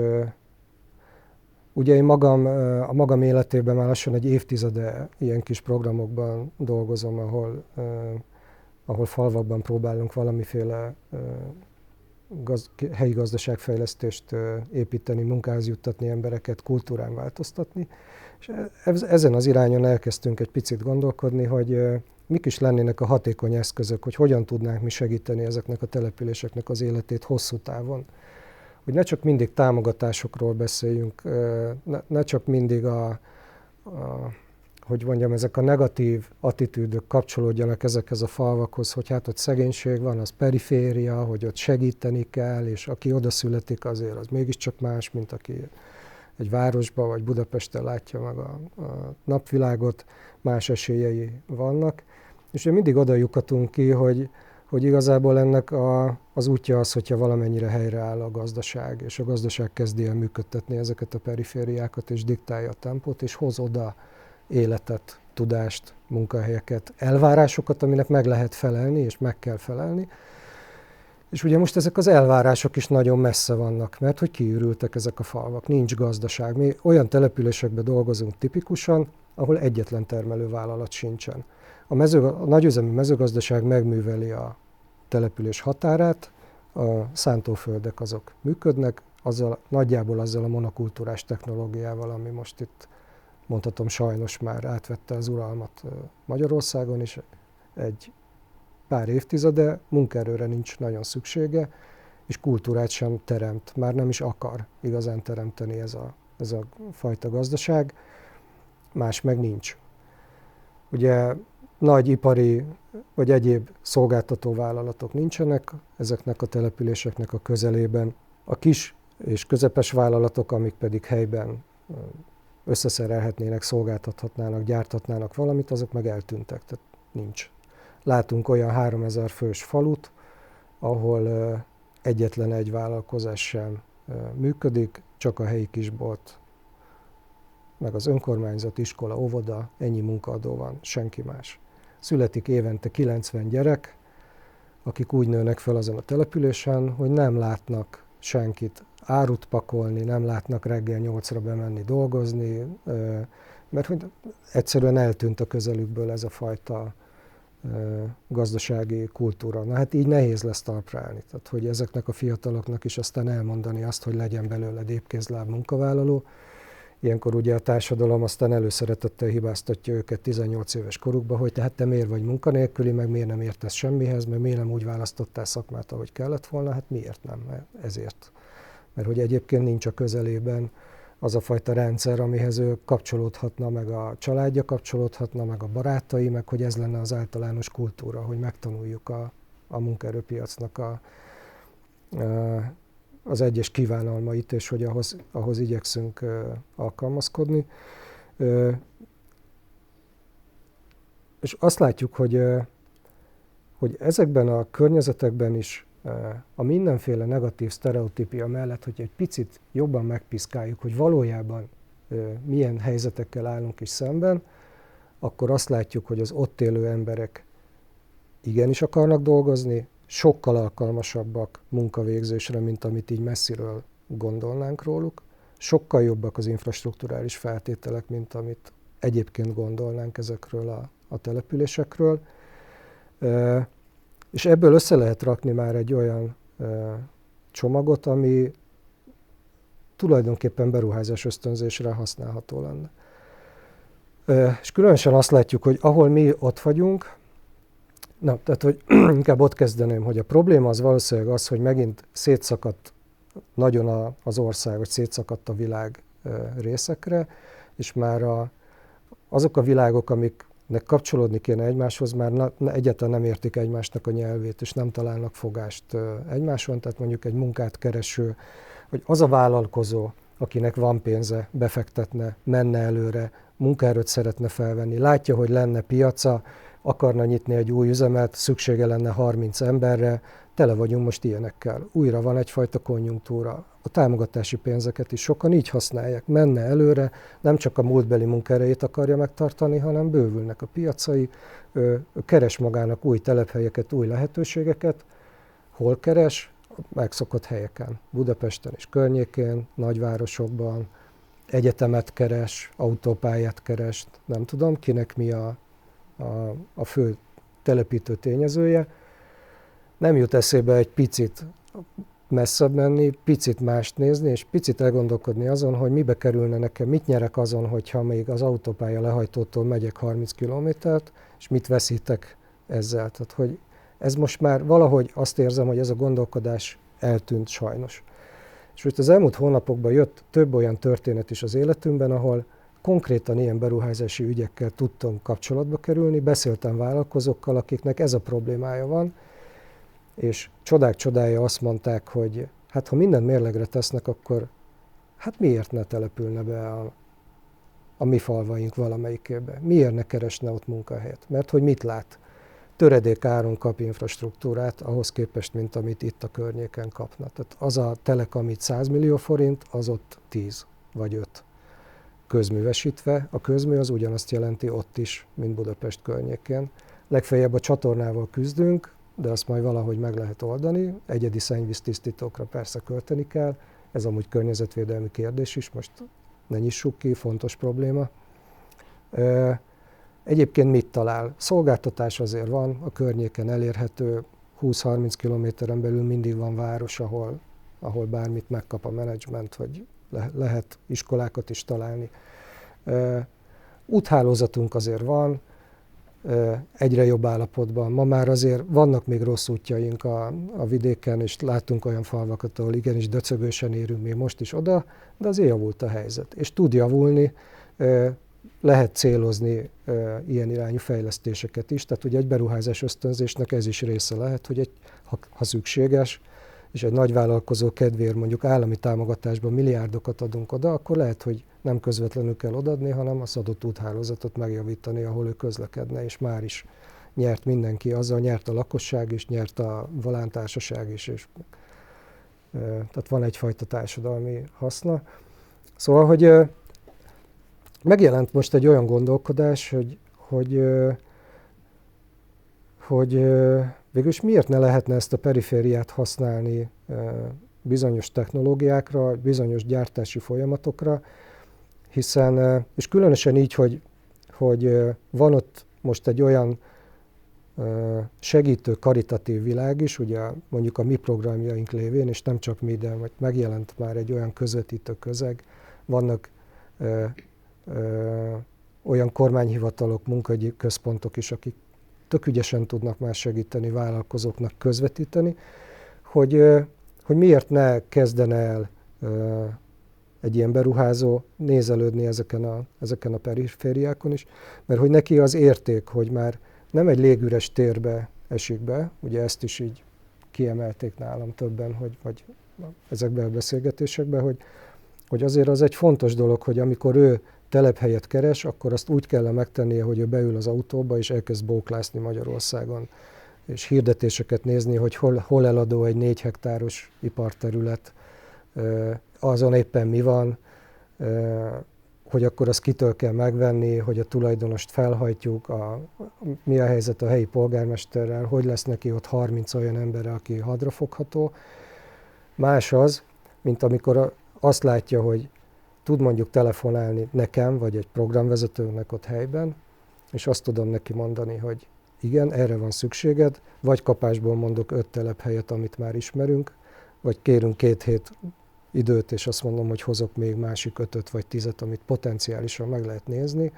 ugye én magam, a magam életében már lassan egy évtizede ilyen kis programokban dolgozom, ahol ahol falvakban próbálunk valamiféle gaz, helyi gazdaságfejlesztést építeni, munkához juttatni embereket, kultúrán változtatni. És ezen az irányon elkezdtünk egy picit gondolkodni, hogy mik is lennének a hatékony eszközök, hogy hogyan tudnánk mi segíteni ezeknek a településeknek az életét hosszú távon. Hogy ne csak mindig támogatásokról beszéljünk, ne csak mindig a, a hogy mondjam, ezek a negatív attitűdök kapcsolódjanak ezekhez a falvakhoz, hogy hát ott szegénység van, az periféria, hogy ott segíteni kell, és aki oda születik azért, az mégiscsak más, mint aki egy városba vagy Budapesten látja meg a, a napvilágot, más esélyei vannak. És ugye mindig oda lyukatunk ki, hogy, hogy igazából ennek a, az útja az, hogyha valamennyire helyreáll a gazdaság, és a gazdaság kezdi el működtetni ezeket a perifériákat, és diktálja a tempót, és hoz oda életet, tudást, munkahelyeket, elvárásokat, aminek meg lehet felelni, és meg kell felelni. És ugye most ezek az elvárások is nagyon messze vannak, mert hogy kiürültek ezek a falvak, nincs gazdaság. Mi olyan településekben dolgozunk tipikusan, ahol egyetlen termelővállalat sincsen. A, mező, a nagyüzemi mezőgazdaság megműveli a település határát, a szántóföldek azok működnek, azzal, nagyjából azzal a monokultúrás technológiával, ami most itt mondhatom sajnos már átvette az uralmat Magyarországon, és egy pár évtizede munkaerőre nincs nagyon szüksége, és kultúrát sem teremt, már nem is akar igazán teremteni ez a, ez a fajta gazdaság, más meg nincs. Ugye nagy ipari vagy egyéb szolgáltató vállalatok nincsenek ezeknek a településeknek a közelében. A kis és közepes vállalatok, amik pedig helyben összeszerelhetnének, szolgáltathatnának, gyártatnának valamit, azok meg eltűntek, tehát nincs. Látunk olyan 3000 fős falut, ahol egyetlen egy vállalkozás sem működik, csak a helyi kisbolt, meg az önkormányzat, iskola, óvoda, ennyi munkaadó van, senki más. Születik évente 90 gyerek, akik úgy nőnek fel azon a településen, hogy nem látnak senkit árut pakolni, nem látnak reggel nyolcra bemenni dolgozni, mert hogy egyszerűen eltűnt a közelükből ez a fajta gazdasági kultúra. Na hát így nehéz lesz talpra állni. Tehát, hogy ezeknek a fiataloknak is aztán elmondani azt, hogy legyen belőle épkézláb munkavállaló. Ilyenkor ugye a társadalom aztán előszeretettel hibáztatja őket 18 éves korukba, hogy tehát te miért vagy munkanélküli, meg miért nem értesz semmihez, meg miért nem úgy választottál szakmát, ahogy kellett volna, hát miért nem, ezért mert hogy egyébként nincs a közelében az a fajta rendszer, amihez ő kapcsolódhatna, meg a családja kapcsolódhatna, meg a barátai, meg hogy ez lenne az általános kultúra, hogy megtanuljuk a, a munkaerőpiacnak a, a, az egyes kívánalmait, és hogy ahhoz, ahhoz igyekszünk alkalmazkodni. És azt látjuk, hogy, hogy ezekben a környezetekben is a mindenféle negatív sztereotípia mellett, hogy egy picit jobban megpiszkáljuk, hogy valójában milyen helyzetekkel állunk is szemben, akkor azt látjuk, hogy az ott élő emberek igenis akarnak dolgozni, sokkal alkalmasabbak munkavégzésre, mint amit így messziről gondolnánk róluk, sokkal jobbak az infrastruktúrális feltételek, mint amit egyébként gondolnánk ezekről a, a településekről. És ebből össze lehet rakni már egy olyan csomagot, ami tulajdonképpen beruházás ösztönzésre használható lenne. És különösen azt látjuk, hogy ahol mi ott vagyunk, Na, tehát, hogy [CLEARS THROAT] inkább ott kezdeném, hogy a probléma az valószínűleg az, hogy megint szétszakadt nagyon a, az ország, vagy szétszakadt a világ részekre, és már a, azok a világok, amiknek kapcsolódni kéne egymáshoz, már na, egyáltalán nem értik egymásnak a nyelvét, és nem találnak fogást egymáson, tehát mondjuk egy munkát kereső, hogy az a vállalkozó, akinek van pénze, befektetne, menne előre, munkaerőt szeretne felvenni, látja, hogy lenne piaca, akarna nyitni egy új üzemet, szüksége lenne 30 emberre, tele vagyunk most ilyenekkel. Újra van egyfajta konjunktúra. A támogatási pénzeket is sokan így használják. Menne előre, nem csak a múltbeli munkaerejét akarja megtartani, hanem bővülnek a piacai, keres magának új telephelyeket, új lehetőségeket. Hol keres? Megszokott helyeken. Budapesten és környékén, nagyvárosokban, egyetemet keres, autópályát keres, nem tudom, kinek mi a, a, a fő telepítő tényezője nem jut eszébe egy picit messzebb menni, picit mást nézni, és picit elgondolkodni azon, hogy mibe kerülne nekem, mit nyerek azon, hogyha még az autópálya lehajtótól megyek 30 kilométert, és mit veszítek ezzel. Tehát, hogy ez most már valahogy azt érzem, hogy ez a gondolkodás eltűnt sajnos. És most az elmúlt hónapokban jött több olyan történet is az életünkben, ahol konkrétan ilyen beruházási ügyekkel tudtam kapcsolatba kerülni, beszéltem vállalkozókkal, akiknek ez a problémája van, és csodák csodája azt mondták, hogy hát ha mindent mérlegre tesznek, akkor hát miért ne települne be a, a mi falvaink valamelyikébe? Miért ne keresne ott munkahelyet? Mert hogy mit lát? Töredék áron kap infrastruktúrát ahhoz képest, mint amit itt a környéken kapna. Tehát az a telek, amit 100 millió forint, az ott 10 vagy 5 közművesítve. A közmű az ugyanazt jelenti ott is, mint Budapest környékén. Legfeljebb a csatornával küzdünk, de azt majd valahogy meg lehet oldani. Egyedi szennyvíztisztítókra persze költeni kell, ez amúgy környezetvédelmi kérdés is, most ne nyissuk ki, fontos probléma. Egyébként mit talál? Szolgáltatás azért van, a környéken elérhető, 20-30 kilométeren belül mindig van város, ahol, ahol bármit megkap a menedzsment, vagy le, lehet iskolákat is találni. Úthálózatunk azért van, egyre jobb állapotban. Ma már azért vannak még rossz útjaink a, a vidéken, és láttunk olyan falvakat, ahol igenis döcögősen érünk még most is oda, de azért javult a helyzet. És tud javulni, lehet célozni ilyen irányú fejlesztéseket is, tehát ugye egy beruházás ösztönzésnek ez is része lehet, hogy egy, ha, ha szükséges, és egy nagyvállalkozó kedvéért mondjuk állami támogatásban milliárdokat adunk oda, akkor lehet, hogy nem közvetlenül kell odadni, hanem az adott úthálózatot megjavítani, ahol ő közlekedne, és már is nyert mindenki, azzal nyert a lakosság is, nyert a volántársaság is, és tehát van egyfajta társadalmi haszna. Szóval, hogy megjelent most egy olyan gondolkodás, hogy, hogy, hogy végülis miért ne lehetne ezt a perifériát használni bizonyos technológiákra, bizonyos gyártási folyamatokra, hiszen, és különösen így, hogy, hogy van ott most egy olyan segítő karitatív világ is, ugye mondjuk a mi programjaink lévén, és nem csak mi, de megjelent már egy olyan közvetítő közeg, vannak ö, ö, olyan kormányhivatalok, munkahogyi központok is, akik tök ügyesen tudnak már segíteni vállalkozóknak közvetíteni, hogy, hogy miért ne kezdene el egy ilyen beruházó nézelődni ezeken a, ezeken a perifériákon is, mert hogy neki az érték, hogy már nem egy légüres térbe esik be, ugye ezt is így kiemelték nálam többen, hogy, vagy ezekben a beszélgetésekben, hogy, hogy azért az egy fontos dolog, hogy amikor ő telephelyet keres, akkor azt úgy kell megtennie, hogy ő beül az autóba és elkezd bóklászni Magyarországon, és hirdetéseket nézni, hogy hol, hol eladó egy négy hektáros iparterület, azon éppen mi van, hogy akkor azt kitől kell megvenni, hogy a tulajdonost felhajtjuk, a, mi a helyzet a helyi polgármesterrel, hogy lesz neki ott 30 olyan ember, aki hadrafogható. Más az, mint amikor azt látja, hogy tud mondjuk telefonálni nekem, vagy egy programvezetőnek ott helyben, és azt tudom neki mondani, hogy igen, erre van szükséged, vagy kapásból mondok öt telephelyet, amit már ismerünk, vagy kérünk két hét időt, és azt mondom, hogy hozok még másik ötöt vagy tizet, amit potenciálisan meg lehet nézni,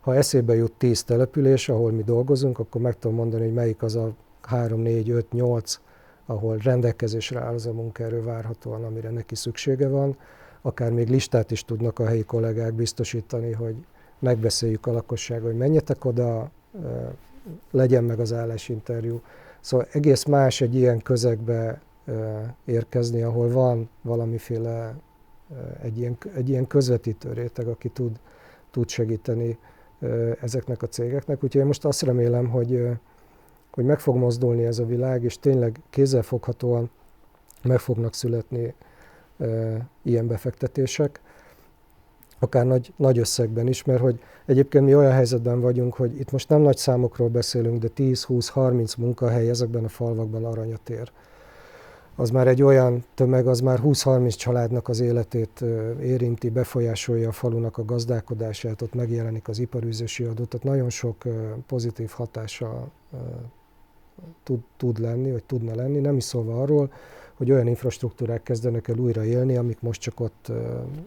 ha eszébe jut 10 település, ahol mi dolgozunk, akkor meg tudom mondani, hogy melyik az a 3, 4, 5, 8, ahol rendelkezésre áll az a munkaerő várhatóan, amire neki szüksége van. Akár még listát is tudnak a helyi kollégák biztosítani, hogy megbeszéljük a lakossággal, hogy menjetek oda, legyen meg az állásinterjú. Szóval egész más egy ilyen közegbe érkezni, ahol van valamiféle egy ilyen, egy ilyen közvetítő réteg, aki tud, tud segíteni ezeknek a cégeknek. Úgyhogy én most azt remélem, hogy, hogy meg fog mozdulni ez a világ, és tényleg kézzelfoghatóan meg fognak születni ilyen befektetések akár nagy, nagy összegben is, mert hogy egyébként mi olyan helyzetben vagyunk, hogy itt most nem nagy számokról beszélünk, de 10-20-30 munkahely ezekben a falvakban aranyat ér. Az már egy olyan tömeg, az már 20-30 családnak az életét érinti, befolyásolja a falunak a gazdálkodását, ott megjelenik az iparűzési adó, tehát nagyon sok pozitív hatása tud, tud lenni, vagy tudna lenni, nem is szólva arról, hogy olyan infrastruktúrák kezdenek el újra élni, amik most csak ott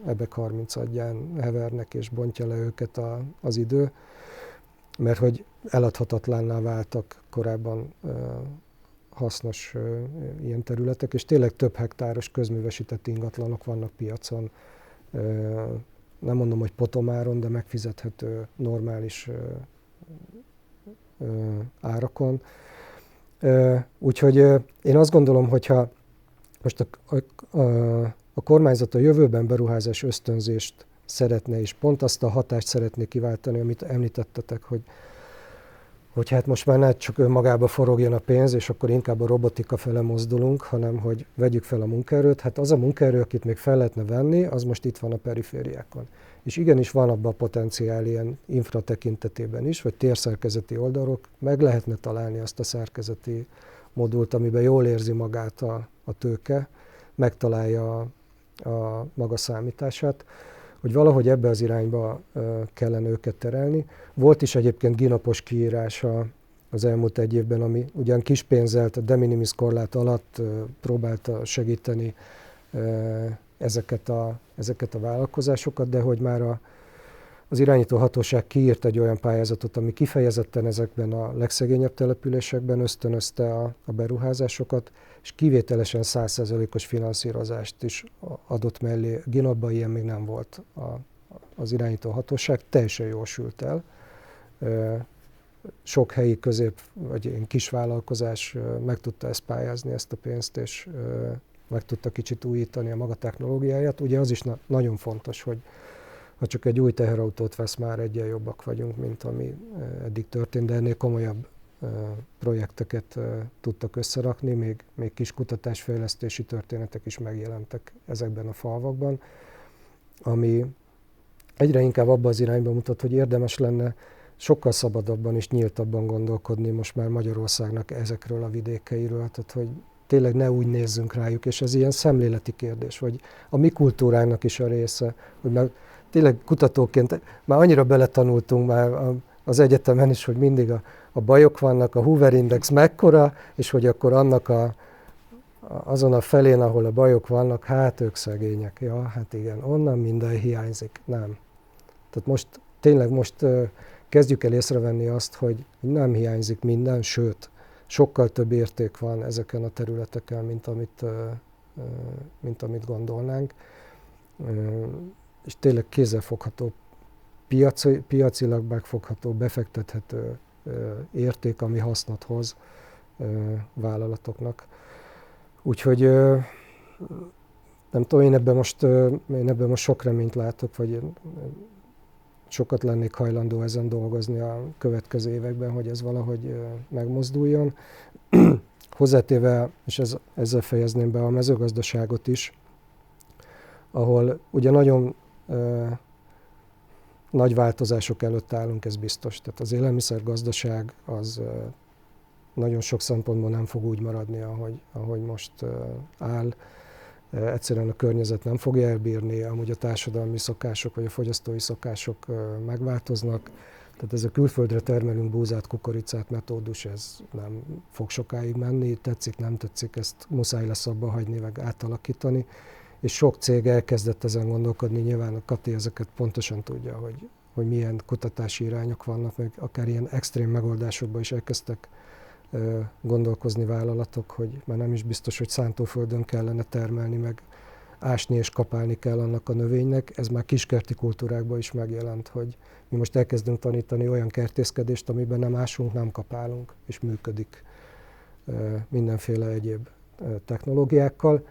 ebek 30 adján hevernek és bontja le őket a, az idő, mert hogy eladhatatlanná váltak korábban hasznos ilyen területek, és tényleg több hektáros közművesített ingatlanok vannak piacon. Nem mondom, hogy potomáron, de megfizethető normális árakon. Úgyhogy én azt gondolom, hogyha most a, a, a, kormányzat a jövőben beruházás ösztönzést szeretne, és pont azt a hatást szeretné kiváltani, amit említettetek, hogy, hogy hát most már ne csak önmagába forogjon a pénz, és akkor inkább a robotika fele mozdulunk, hanem hogy vegyük fel a munkaerőt. Hát az a munkaerő, akit még fel lehetne venni, az most itt van a perifériákon. És igenis van abban a potenciál ilyen infra tekintetében is, vagy térszerkezeti oldalok, meg lehetne találni azt a szerkezeti modult, amiben jól érzi magát a, a tőke, megtalálja a, a maga számítását, hogy valahogy ebbe az irányba kellene őket terelni. Volt is egyébként ginapos kiírása az elmúlt egy évben, ami ugyan kispénzelt, a de minimis korlát alatt próbálta segíteni ezeket a, ezeket a vállalkozásokat, de hogy már a, az irányító hatóság kiírt egy olyan pályázatot, ami kifejezetten ezekben a legszegényebb településekben ösztönözte a, a beruházásokat, és kivételesen 100%-os finanszírozást is adott mellé. Ginabban ilyen még nem volt a, az irányító hatóság, teljesen jól sült el. Sok helyi közép vagy kisvállalkozás meg tudta ezt pályázni, ezt a pénzt, és meg tudta kicsit újítani a maga technológiáját. Ugye az is na- nagyon fontos, hogy ha csak egy új teherautót vesz, már egyen jobbak vagyunk, mint ami eddig történt, de ennél komolyabb projekteket tudtak összerakni, még, még kis kutatásfejlesztési történetek is megjelentek ezekben a falvakban, ami egyre inkább abba az irányba mutat, hogy érdemes lenne sokkal szabadabban és nyíltabban gondolkodni most már Magyarországnak ezekről a vidékeiről, tehát hogy tényleg ne úgy nézzünk rájuk, és ez ilyen szemléleti kérdés, vagy a mi kultúrának is a része, hogy már tényleg kutatóként már annyira beletanultunk már az egyetemen is, hogy mindig a, a bajok vannak, a Hoover Index mekkora, és hogy akkor annak a, azon a felén, ahol a bajok vannak, hát ők szegények. Ja, hát igen, onnan minden hiányzik. Nem. Tehát most, tényleg most kezdjük el észrevenni azt, hogy nem hiányzik minden, sőt, sokkal több érték van ezeken a területeken, mint amit, mint amit gondolnánk. És tényleg kézzelfogható, piaci, piacilag megfogható, befektethető érték, ami hasznot hoz vállalatoknak. Úgyhogy nem tudom, én ebben most, én ebben most sok reményt látok, vagy sokat lennék hajlandó ezen dolgozni a következő években, hogy ez valahogy megmozduljon. [CLEARS THROAT] Hozzátéve, és ez, ezzel fejezném be a mezőgazdaságot is, ahol ugye nagyon nagy változások előtt állunk, ez biztos. Tehát az élelmiszergazdaság az nagyon sok szempontból nem fog úgy maradni, ahogy, ahogy most áll. Egyszerűen a környezet nem fogja elbírni, amúgy a társadalmi szokások vagy a fogyasztói szokások megváltoznak. Tehát ez a külföldre termelünk búzát, kukoricát metódus, ez nem fog sokáig menni, tetszik, nem tetszik, ezt muszáj lesz abba hagyni, meg átalakítani és sok cég elkezdett ezen gondolkodni, nyilván a Kati ezeket pontosan tudja, hogy, hogy milyen kutatási irányok vannak, meg akár ilyen extrém megoldásokban is elkezdtek gondolkozni vállalatok, hogy már nem is biztos, hogy szántóföldön kellene termelni, meg ásni és kapálni kell annak a növénynek. Ez már kiskerti kultúrákban is megjelent, hogy mi most elkezdünk tanítani olyan kertészkedést, amiben nem ásunk, nem kapálunk, és működik mindenféle egyéb technológiákkal.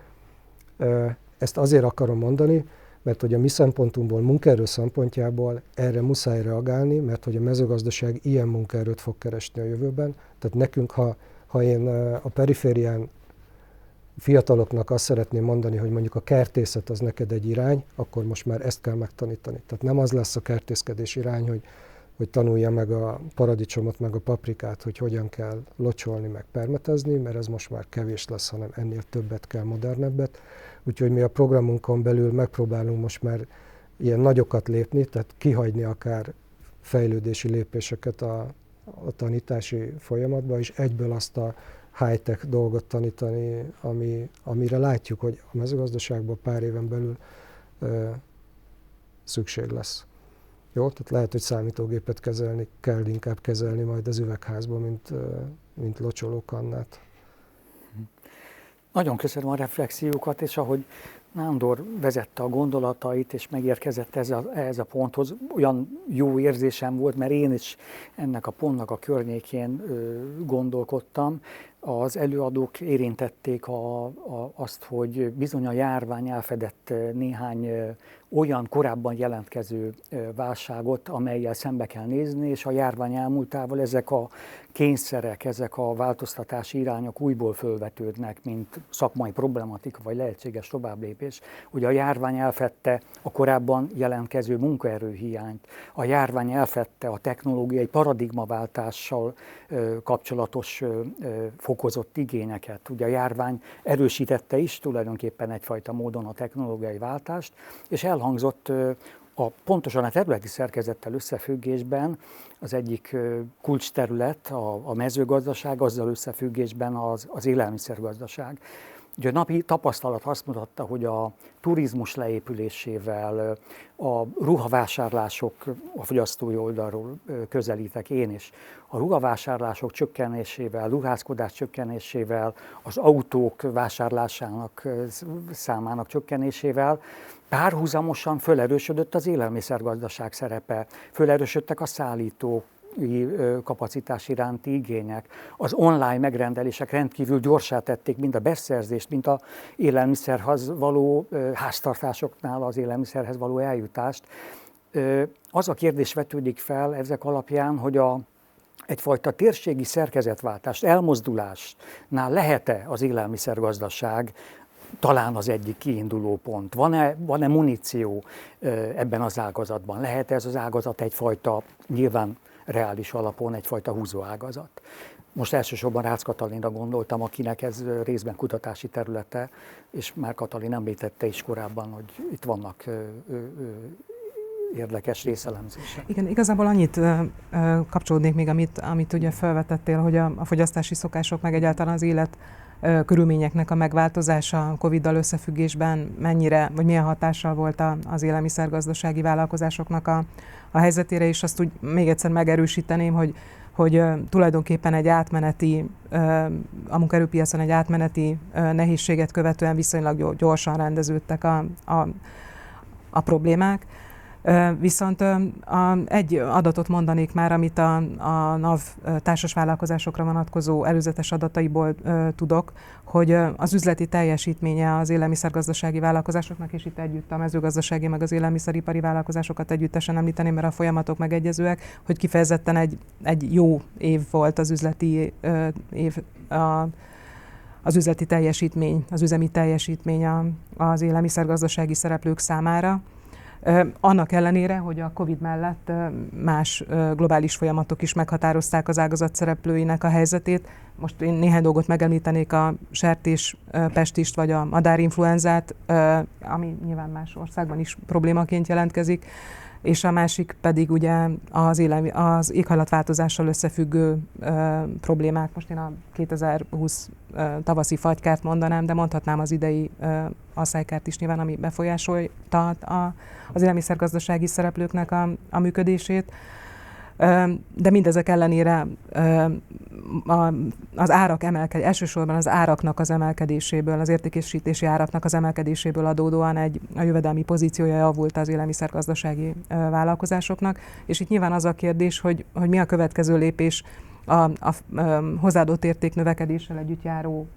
Ezt azért akarom mondani, mert hogy a mi szempontunkból, munkaerő szempontjából erre muszáj reagálni, mert hogy a mezőgazdaság ilyen munkaerőt fog keresni a jövőben. Tehát nekünk, ha, ha én a periférián fiataloknak azt szeretném mondani, hogy mondjuk a kertészet az neked egy irány, akkor most már ezt kell megtanítani. Tehát nem az lesz a kertészkedés irány, hogy, hogy tanulja meg a paradicsomot, meg a paprikát, hogy hogyan kell locsolni, meg permetezni, mert ez most már kevés lesz, hanem ennél többet kell, modernebbet. Úgyhogy mi a programunkon belül megpróbálunk most már ilyen nagyokat lépni, tehát kihagyni akár fejlődési lépéseket a, a tanítási folyamatba, és egyből azt a high-tech dolgot tanítani, ami, amire látjuk, hogy a mezőgazdaságban pár éven belül ö, szükség lesz. Jó, tehát lehet, hogy számítógépet kezelni, kell inkább kezelni majd az üvegházban, mint, mint locsolókannát. Nagyon köszönöm a reflexiókat, és ahogy Nándor vezette a gondolatait, és megérkezett ez a, ez a ponthoz, olyan jó érzésem volt, mert én is ennek a pontnak a környékén ö, gondolkodtam, az előadók érintették a, a, azt, hogy bizony a járvány elfedett néhány olyan korábban jelentkező válságot, amelyel szembe kell nézni, és a járvány elmúltával ezek a kényszerek, ezek a változtatási irányok újból fölvetődnek, mint szakmai problematika vagy lehetséges továbblépés. Ugye a járvány elfette a korábban jelentkező munkaerőhiányt, a járvány elfette a technológiai paradigmaváltással kapcsolatos fokozott igényeket. Ugye a járvány erősítette is tulajdonképpen egyfajta módon a technológiai váltást, és elhangzott a, pontosan a területi szerkezettel összefüggésben az egyik kulcsterület a, a mezőgazdaság, azzal összefüggésben az, az élelmiszergazdaság. Ugye a napi tapasztalat azt mutatta, hogy a turizmus leépülésével, a ruhavásárlások a fogyasztói oldalról közelítek én is, a ruhavásárlások csökkenésével, ruházkodás csökkenésével, az autók vásárlásának számának csökkenésével párhuzamosan fölerősödött az élelmiszergazdaság szerepe, fölerősödtek a szállítók, kapacitás iránti igények. Az online megrendelések rendkívül gyorsá tették mind a beszerzést, mint a élelmiszerhez való háztartásoknál az élelmiszerhez való eljutást. Az a kérdés vetődik fel ezek alapján, hogy a, egyfajta térségi szerkezetváltást, elmozdulásnál lehet-e az élelmiszergazdaság talán az egyik kiinduló pont. Van-e, van-e muníció ebben az ágazatban? Lehet ez az ágazat egyfajta nyilván reális alapon egyfajta húzóágazat. Most elsősorban Rácz Katalinra gondoltam, akinek ez részben kutatási területe, és már Katalin említette is korábban, hogy itt vannak érdekes részelemzések. Igen, igazából annyit ö, ö, kapcsolódnék még, amit, amit ugye felvetettél, hogy a, a fogyasztási szokások, meg egyáltalán az élet körülményeknek a megváltozása a Covid-dal összefüggésben mennyire, vagy milyen hatással volt az élelmiszergazdasági vállalkozásoknak a, a helyzetére, és azt úgy még egyszer megerősíteném, hogy hogy tulajdonképpen egy átmeneti, a munkaerőpiacon egy átmeneti nehézséget követően viszonylag gyorsan rendeződtek a, a, a problémák. Viszont egy adatot mondanék már, amit a, a NAV társasvállalkozásokra vonatkozó előzetes adataiból tudok, hogy az üzleti teljesítménye az élelmiszergazdasági vállalkozásoknak, és itt együtt a mezőgazdasági meg az élelmiszeripari vállalkozásokat együttesen említeném, mert a folyamatok megegyezőek, hogy kifejezetten egy, egy jó év volt az üzleti év, a, az üzleti teljesítmény, az üzemi teljesítmény az élelmiszergazdasági szereplők számára. Annak ellenére, hogy a COVID mellett más globális folyamatok is meghatározták az ágazat szereplőinek a helyzetét. Most én néhány dolgot megemlítenék, a sertés pestist vagy a madárinfluenzát, ami nyilván más országban is problémaként jelentkezik és a másik pedig ugye az, élelmi, az éghajlatváltozással összefüggő ö, problémák. Most én a 2020 ö, tavaszi fagykárt mondanám, de mondhatnám az idei ö, asszálykárt is nyilván, ami befolyásolta a, az élelmiszergazdasági szereplőknek a, a működését de mindezek ellenére az árak emelkedés, elsősorban az áraknak az emelkedéséből, az értékesítési áraknak az emelkedéséből adódóan egy a jövedelmi pozíciója javult az élelmiszergazdasági vállalkozásoknak, és itt nyilván az a kérdés, hogy, hogy mi a következő lépés a, a, a hozzáadott érték növekedéssel együtt járó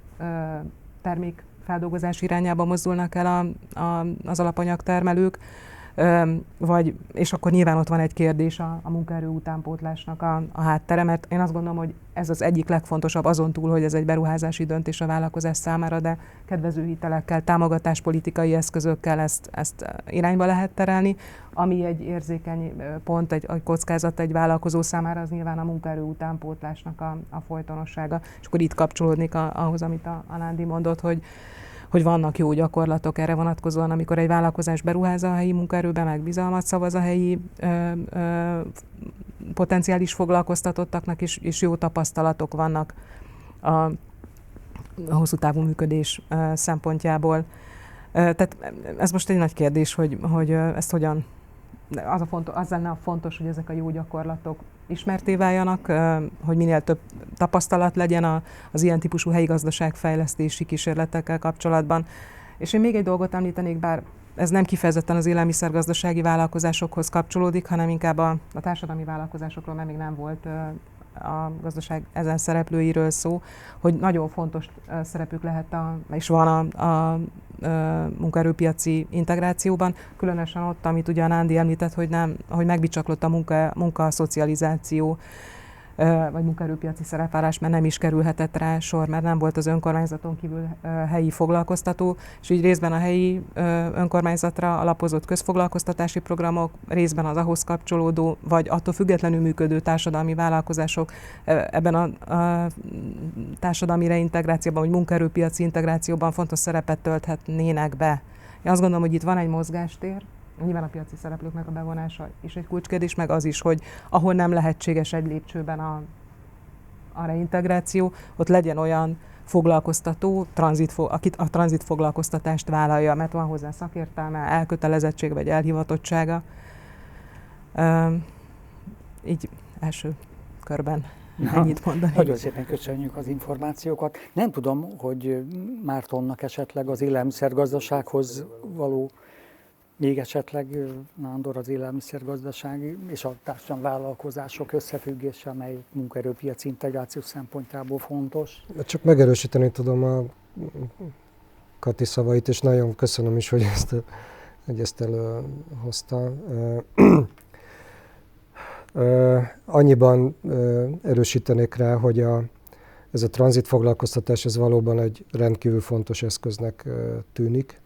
termék feldolgozás irányába mozdulnak el a, a, az alapanyagtermelők, vagy, és akkor nyilván ott van egy kérdés a, a munkaerő utánpótlásnak a, a háttere, mert én azt gondolom, hogy ez az egyik legfontosabb azon túl, hogy ez egy beruházási döntés a vállalkozás számára, de kedvező hitelekkel, támogatáspolitikai eszközökkel ezt, ezt irányba lehet terelni, ami egy érzékeny pont, egy, egy kockázat egy vállalkozó számára, az nyilván a munkaerő utánpótlásnak a, a folytonossága. És akkor itt kapcsolódnék a, ahhoz, amit a, a mondott, hogy, hogy vannak jó gyakorlatok erre vonatkozóan, amikor egy vállalkozás beruház a helyi munkaerőbe, meg bizalmat szavaz a helyi ö, ö, potenciális foglalkoztatottaknak, és, és jó tapasztalatok vannak a, a hosszú távú működés ö, szempontjából. Tehát ez most egy nagy kérdés, hogy, hogy ezt hogyan az, a fontos, az lenne a fontos, hogy ezek a jó gyakorlatok ismerté váljanak, hogy minél több tapasztalat legyen az ilyen típusú helyi gazdaságfejlesztési kísérletekkel kapcsolatban. És én még egy dolgot említenék, bár ez nem kifejezetten az élelmiszergazdasági vállalkozásokhoz kapcsolódik, hanem inkább a, a társadalmi vállalkozásokról, mert még nem volt a gazdaság ezen szereplőiről szó, hogy nagyon fontos szerepük lehet, a, és van a, a, a munkaerőpiaci integrációban, különösen ott, amit ugye a Nándi említett, hogy, nem, hogy megbicsaklott a munka, munka szocializáció, vagy munkaerőpiaci szerepvállás, mert nem is kerülhetett rá sor, mert nem volt az önkormányzaton kívül helyi foglalkoztató, és így részben a helyi önkormányzatra alapozott közfoglalkoztatási programok, részben az ahhoz kapcsolódó, vagy attól függetlenül működő társadalmi vállalkozások ebben a, a társadalmi reintegrációban, vagy munkaerőpiaci integrációban fontos szerepet tölthetnének be. Én azt gondolom, hogy itt van egy mozgástér, nyilván a piaci szereplőknek a bevonása is egy kulcskérdés, meg az is, hogy ahol nem lehetséges egy lépcsőben a, a reintegráció, ott legyen olyan foglalkoztató, tranzit, akit a tranzit foglalkoztatást vállalja, mert van hozzá szakértelme, elkötelezettség vagy elhivatottsága. Üm, így első körben ennyit mondani. Nagyon szépen köszönjük az információkat. Nem tudom, hogy Mártonnak esetleg az élelmiszergazdasághoz való még esetleg Nándor az élelmiszergazdasági és a társadalmi vállalkozások összefüggése, amely munkaerőpiaci integráció szempontjából fontos. Csak megerősíteni tudom a Kati szavait, és nagyon köszönöm is, hogy ezt, hogy ezt előhozta. Annyiban erősítenék rá, hogy a, ez a tranzit foglalkoztatás ez valóban egy rendkívül fontos eszköznek tűnik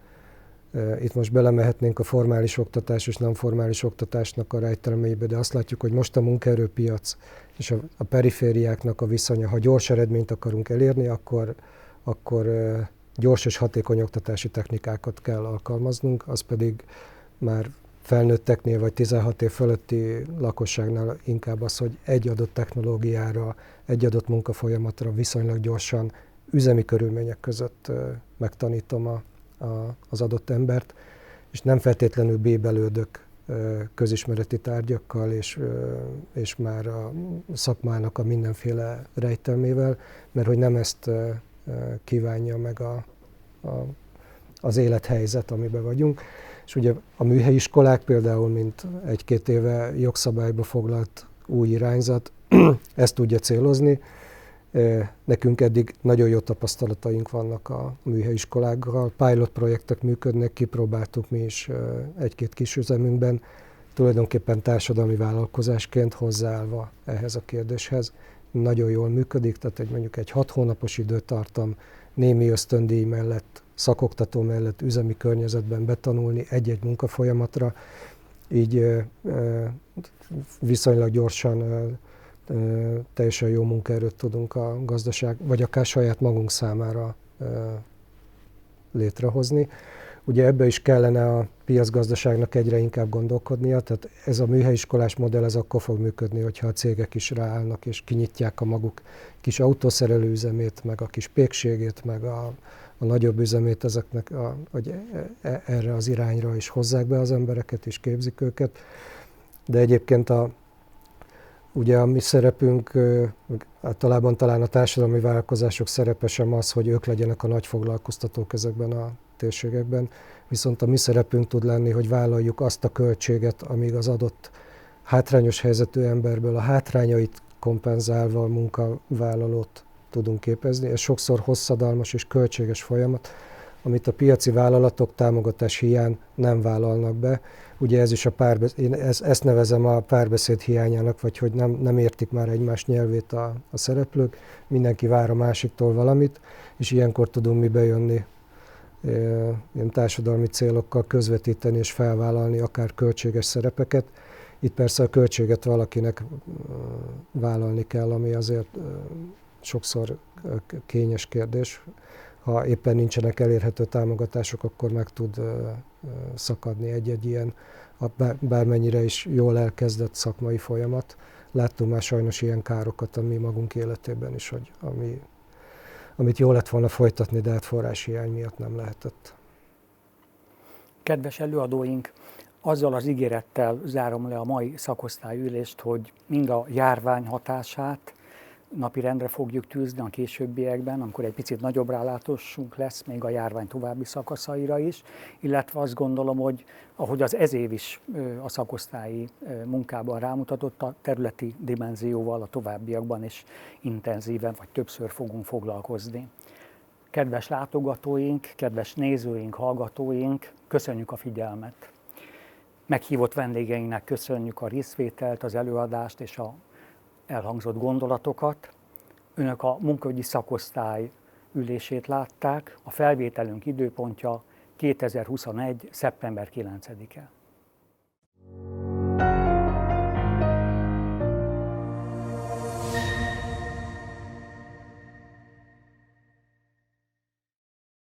itt most belemehetnénk a formális oktatás és nem formális oktatásnak a rejtelmeibe, de azt látjuk, hogy most a munkaerőpiac és a, perifériáknak a viszonya, ha gyors eredményt akarunk elérni, akkor, akkor gyors és hatékony oktatási technikákat kell alkalmaznunk, az pedig már felnőtteknél vagy 16 év fölötti lakosságnál inkább az, hogy egy adott technológiára, egy adott munkafolyamatra viszonylag gyorsan üzemi körülmények között megtanítom a, a, az adott embert, és nem feltétlenül bébelődök közismereti tárgyakkal, és, és már a szakmának a mindenféle rejtelmével, mert hogy nem ezt kívánja meg a, a, az élethelyzet, amiben vagyunk. És ugye a műhelyiskolák például, mint egy-két éve jogszabályba foglalt új irányzat, [CLEARS THROAT] ezt tudja célozni, Nekünk eddig nagyon jó tapasztalataink vannak a műhelyiskolákkal, pilot projektek működnek, kipróbáltuk mi is egy-két kis üzemünkben, tulajdonképpen társadalmi vállalkozásként hozzáállva ehhez a kérdéshez. Nagyon jól működik, tehát egy mondjuk egy hat hónapos időtartam, némi ösztöndíj mellett, szakoktató mellett üzemi környezetben betanulni egy-egy munkafolyamatra, így viszonylag gyorsan teljesen jó munkaerőt tudunk a gazdaság, vagy akár saját magunk számára létrehozni. Ugye ebbe is kellene a piacgazdaságnak egyre inkább gondolkodnia, tehát ez a műhelyiskolás modell ez akkor fog működni, hogyha a cégek is ráállnak és kinyitják a maguk kis autószerelő üzemét, meg a kis pékségét, meg a, a nagyobb üzemét ezeknek, a, hogy e, e, erre az irányra is hozzák be az embereket és képzik őket. De egyébként a, ugye a mi szerepünk, általában talán a társadalmi vállalkozások szerepe sem az, hogy ők legyenek a nagy foglalkoztatók ezekben a térségekben, viszont a mi szerepünk tud lenni, hogy vállaljuk azt a költséget, amíg az adott hátrányos helyzetű emberből a hátrányait kompenzálva a munkavállalót tudunk képezni. Ez sokszor hosszadalmas és költséges folyamat, amit a piaci vállalatok támogatás hiány nem vállalnak be. Ugye ez is a párbeszéd, én ezt, ezt nevezem a párbeszéd hiányának, vagy hogy nem, nem értik már egymás nyelvét a, a szereplők, mindenki vár a másiktól valamit, és ilyenkor tudunk mi bejönni ilyen társadalmi célokkal közvetíteni és felvállalni akár költséges szerepeket. Itt persze a költséget valakinek vállalni kell, ami azért sokszor kényes kérdés. Ha éppen nincsenek elérhető támogatások, akkor meg tud szakadni egy-egy ilyen, bármennyire is jól elkezdett szakmai folyamat. Láttunk már sajnos ilyen károkat a mi magunk életében is, hogy ami amit jó lett volna folytatni, de hát forráshiány miatt nem lehetett. Kedves előadóink, azzal az ígérettel zárom le a mai szakosztályülést, hogy mind a járvány hatását, napirendre fogjuk tűzni a későbbiekben, amikor egy picit nagyobb rálátásunk lesz még a járvány további szakaszaira is, illetve azt gondolom, hogy ahogy az ez év is a szakosztályi munkában rámutatott, a területi dimenzióval a továbbiakban is intenzíven vagy többször fogunk foglalkozni. Kedves látogatóink, kedves nézőink, hallgatóink, köszönjük a figyelmet! Meghívott vendégeinknek köszönjük a részvételt, az előadást és a elhangzott gondolatokat. Önök a munkaügyi szakosztály ülését látták. A felvételünk időpontja 2021. szeptember 9-e.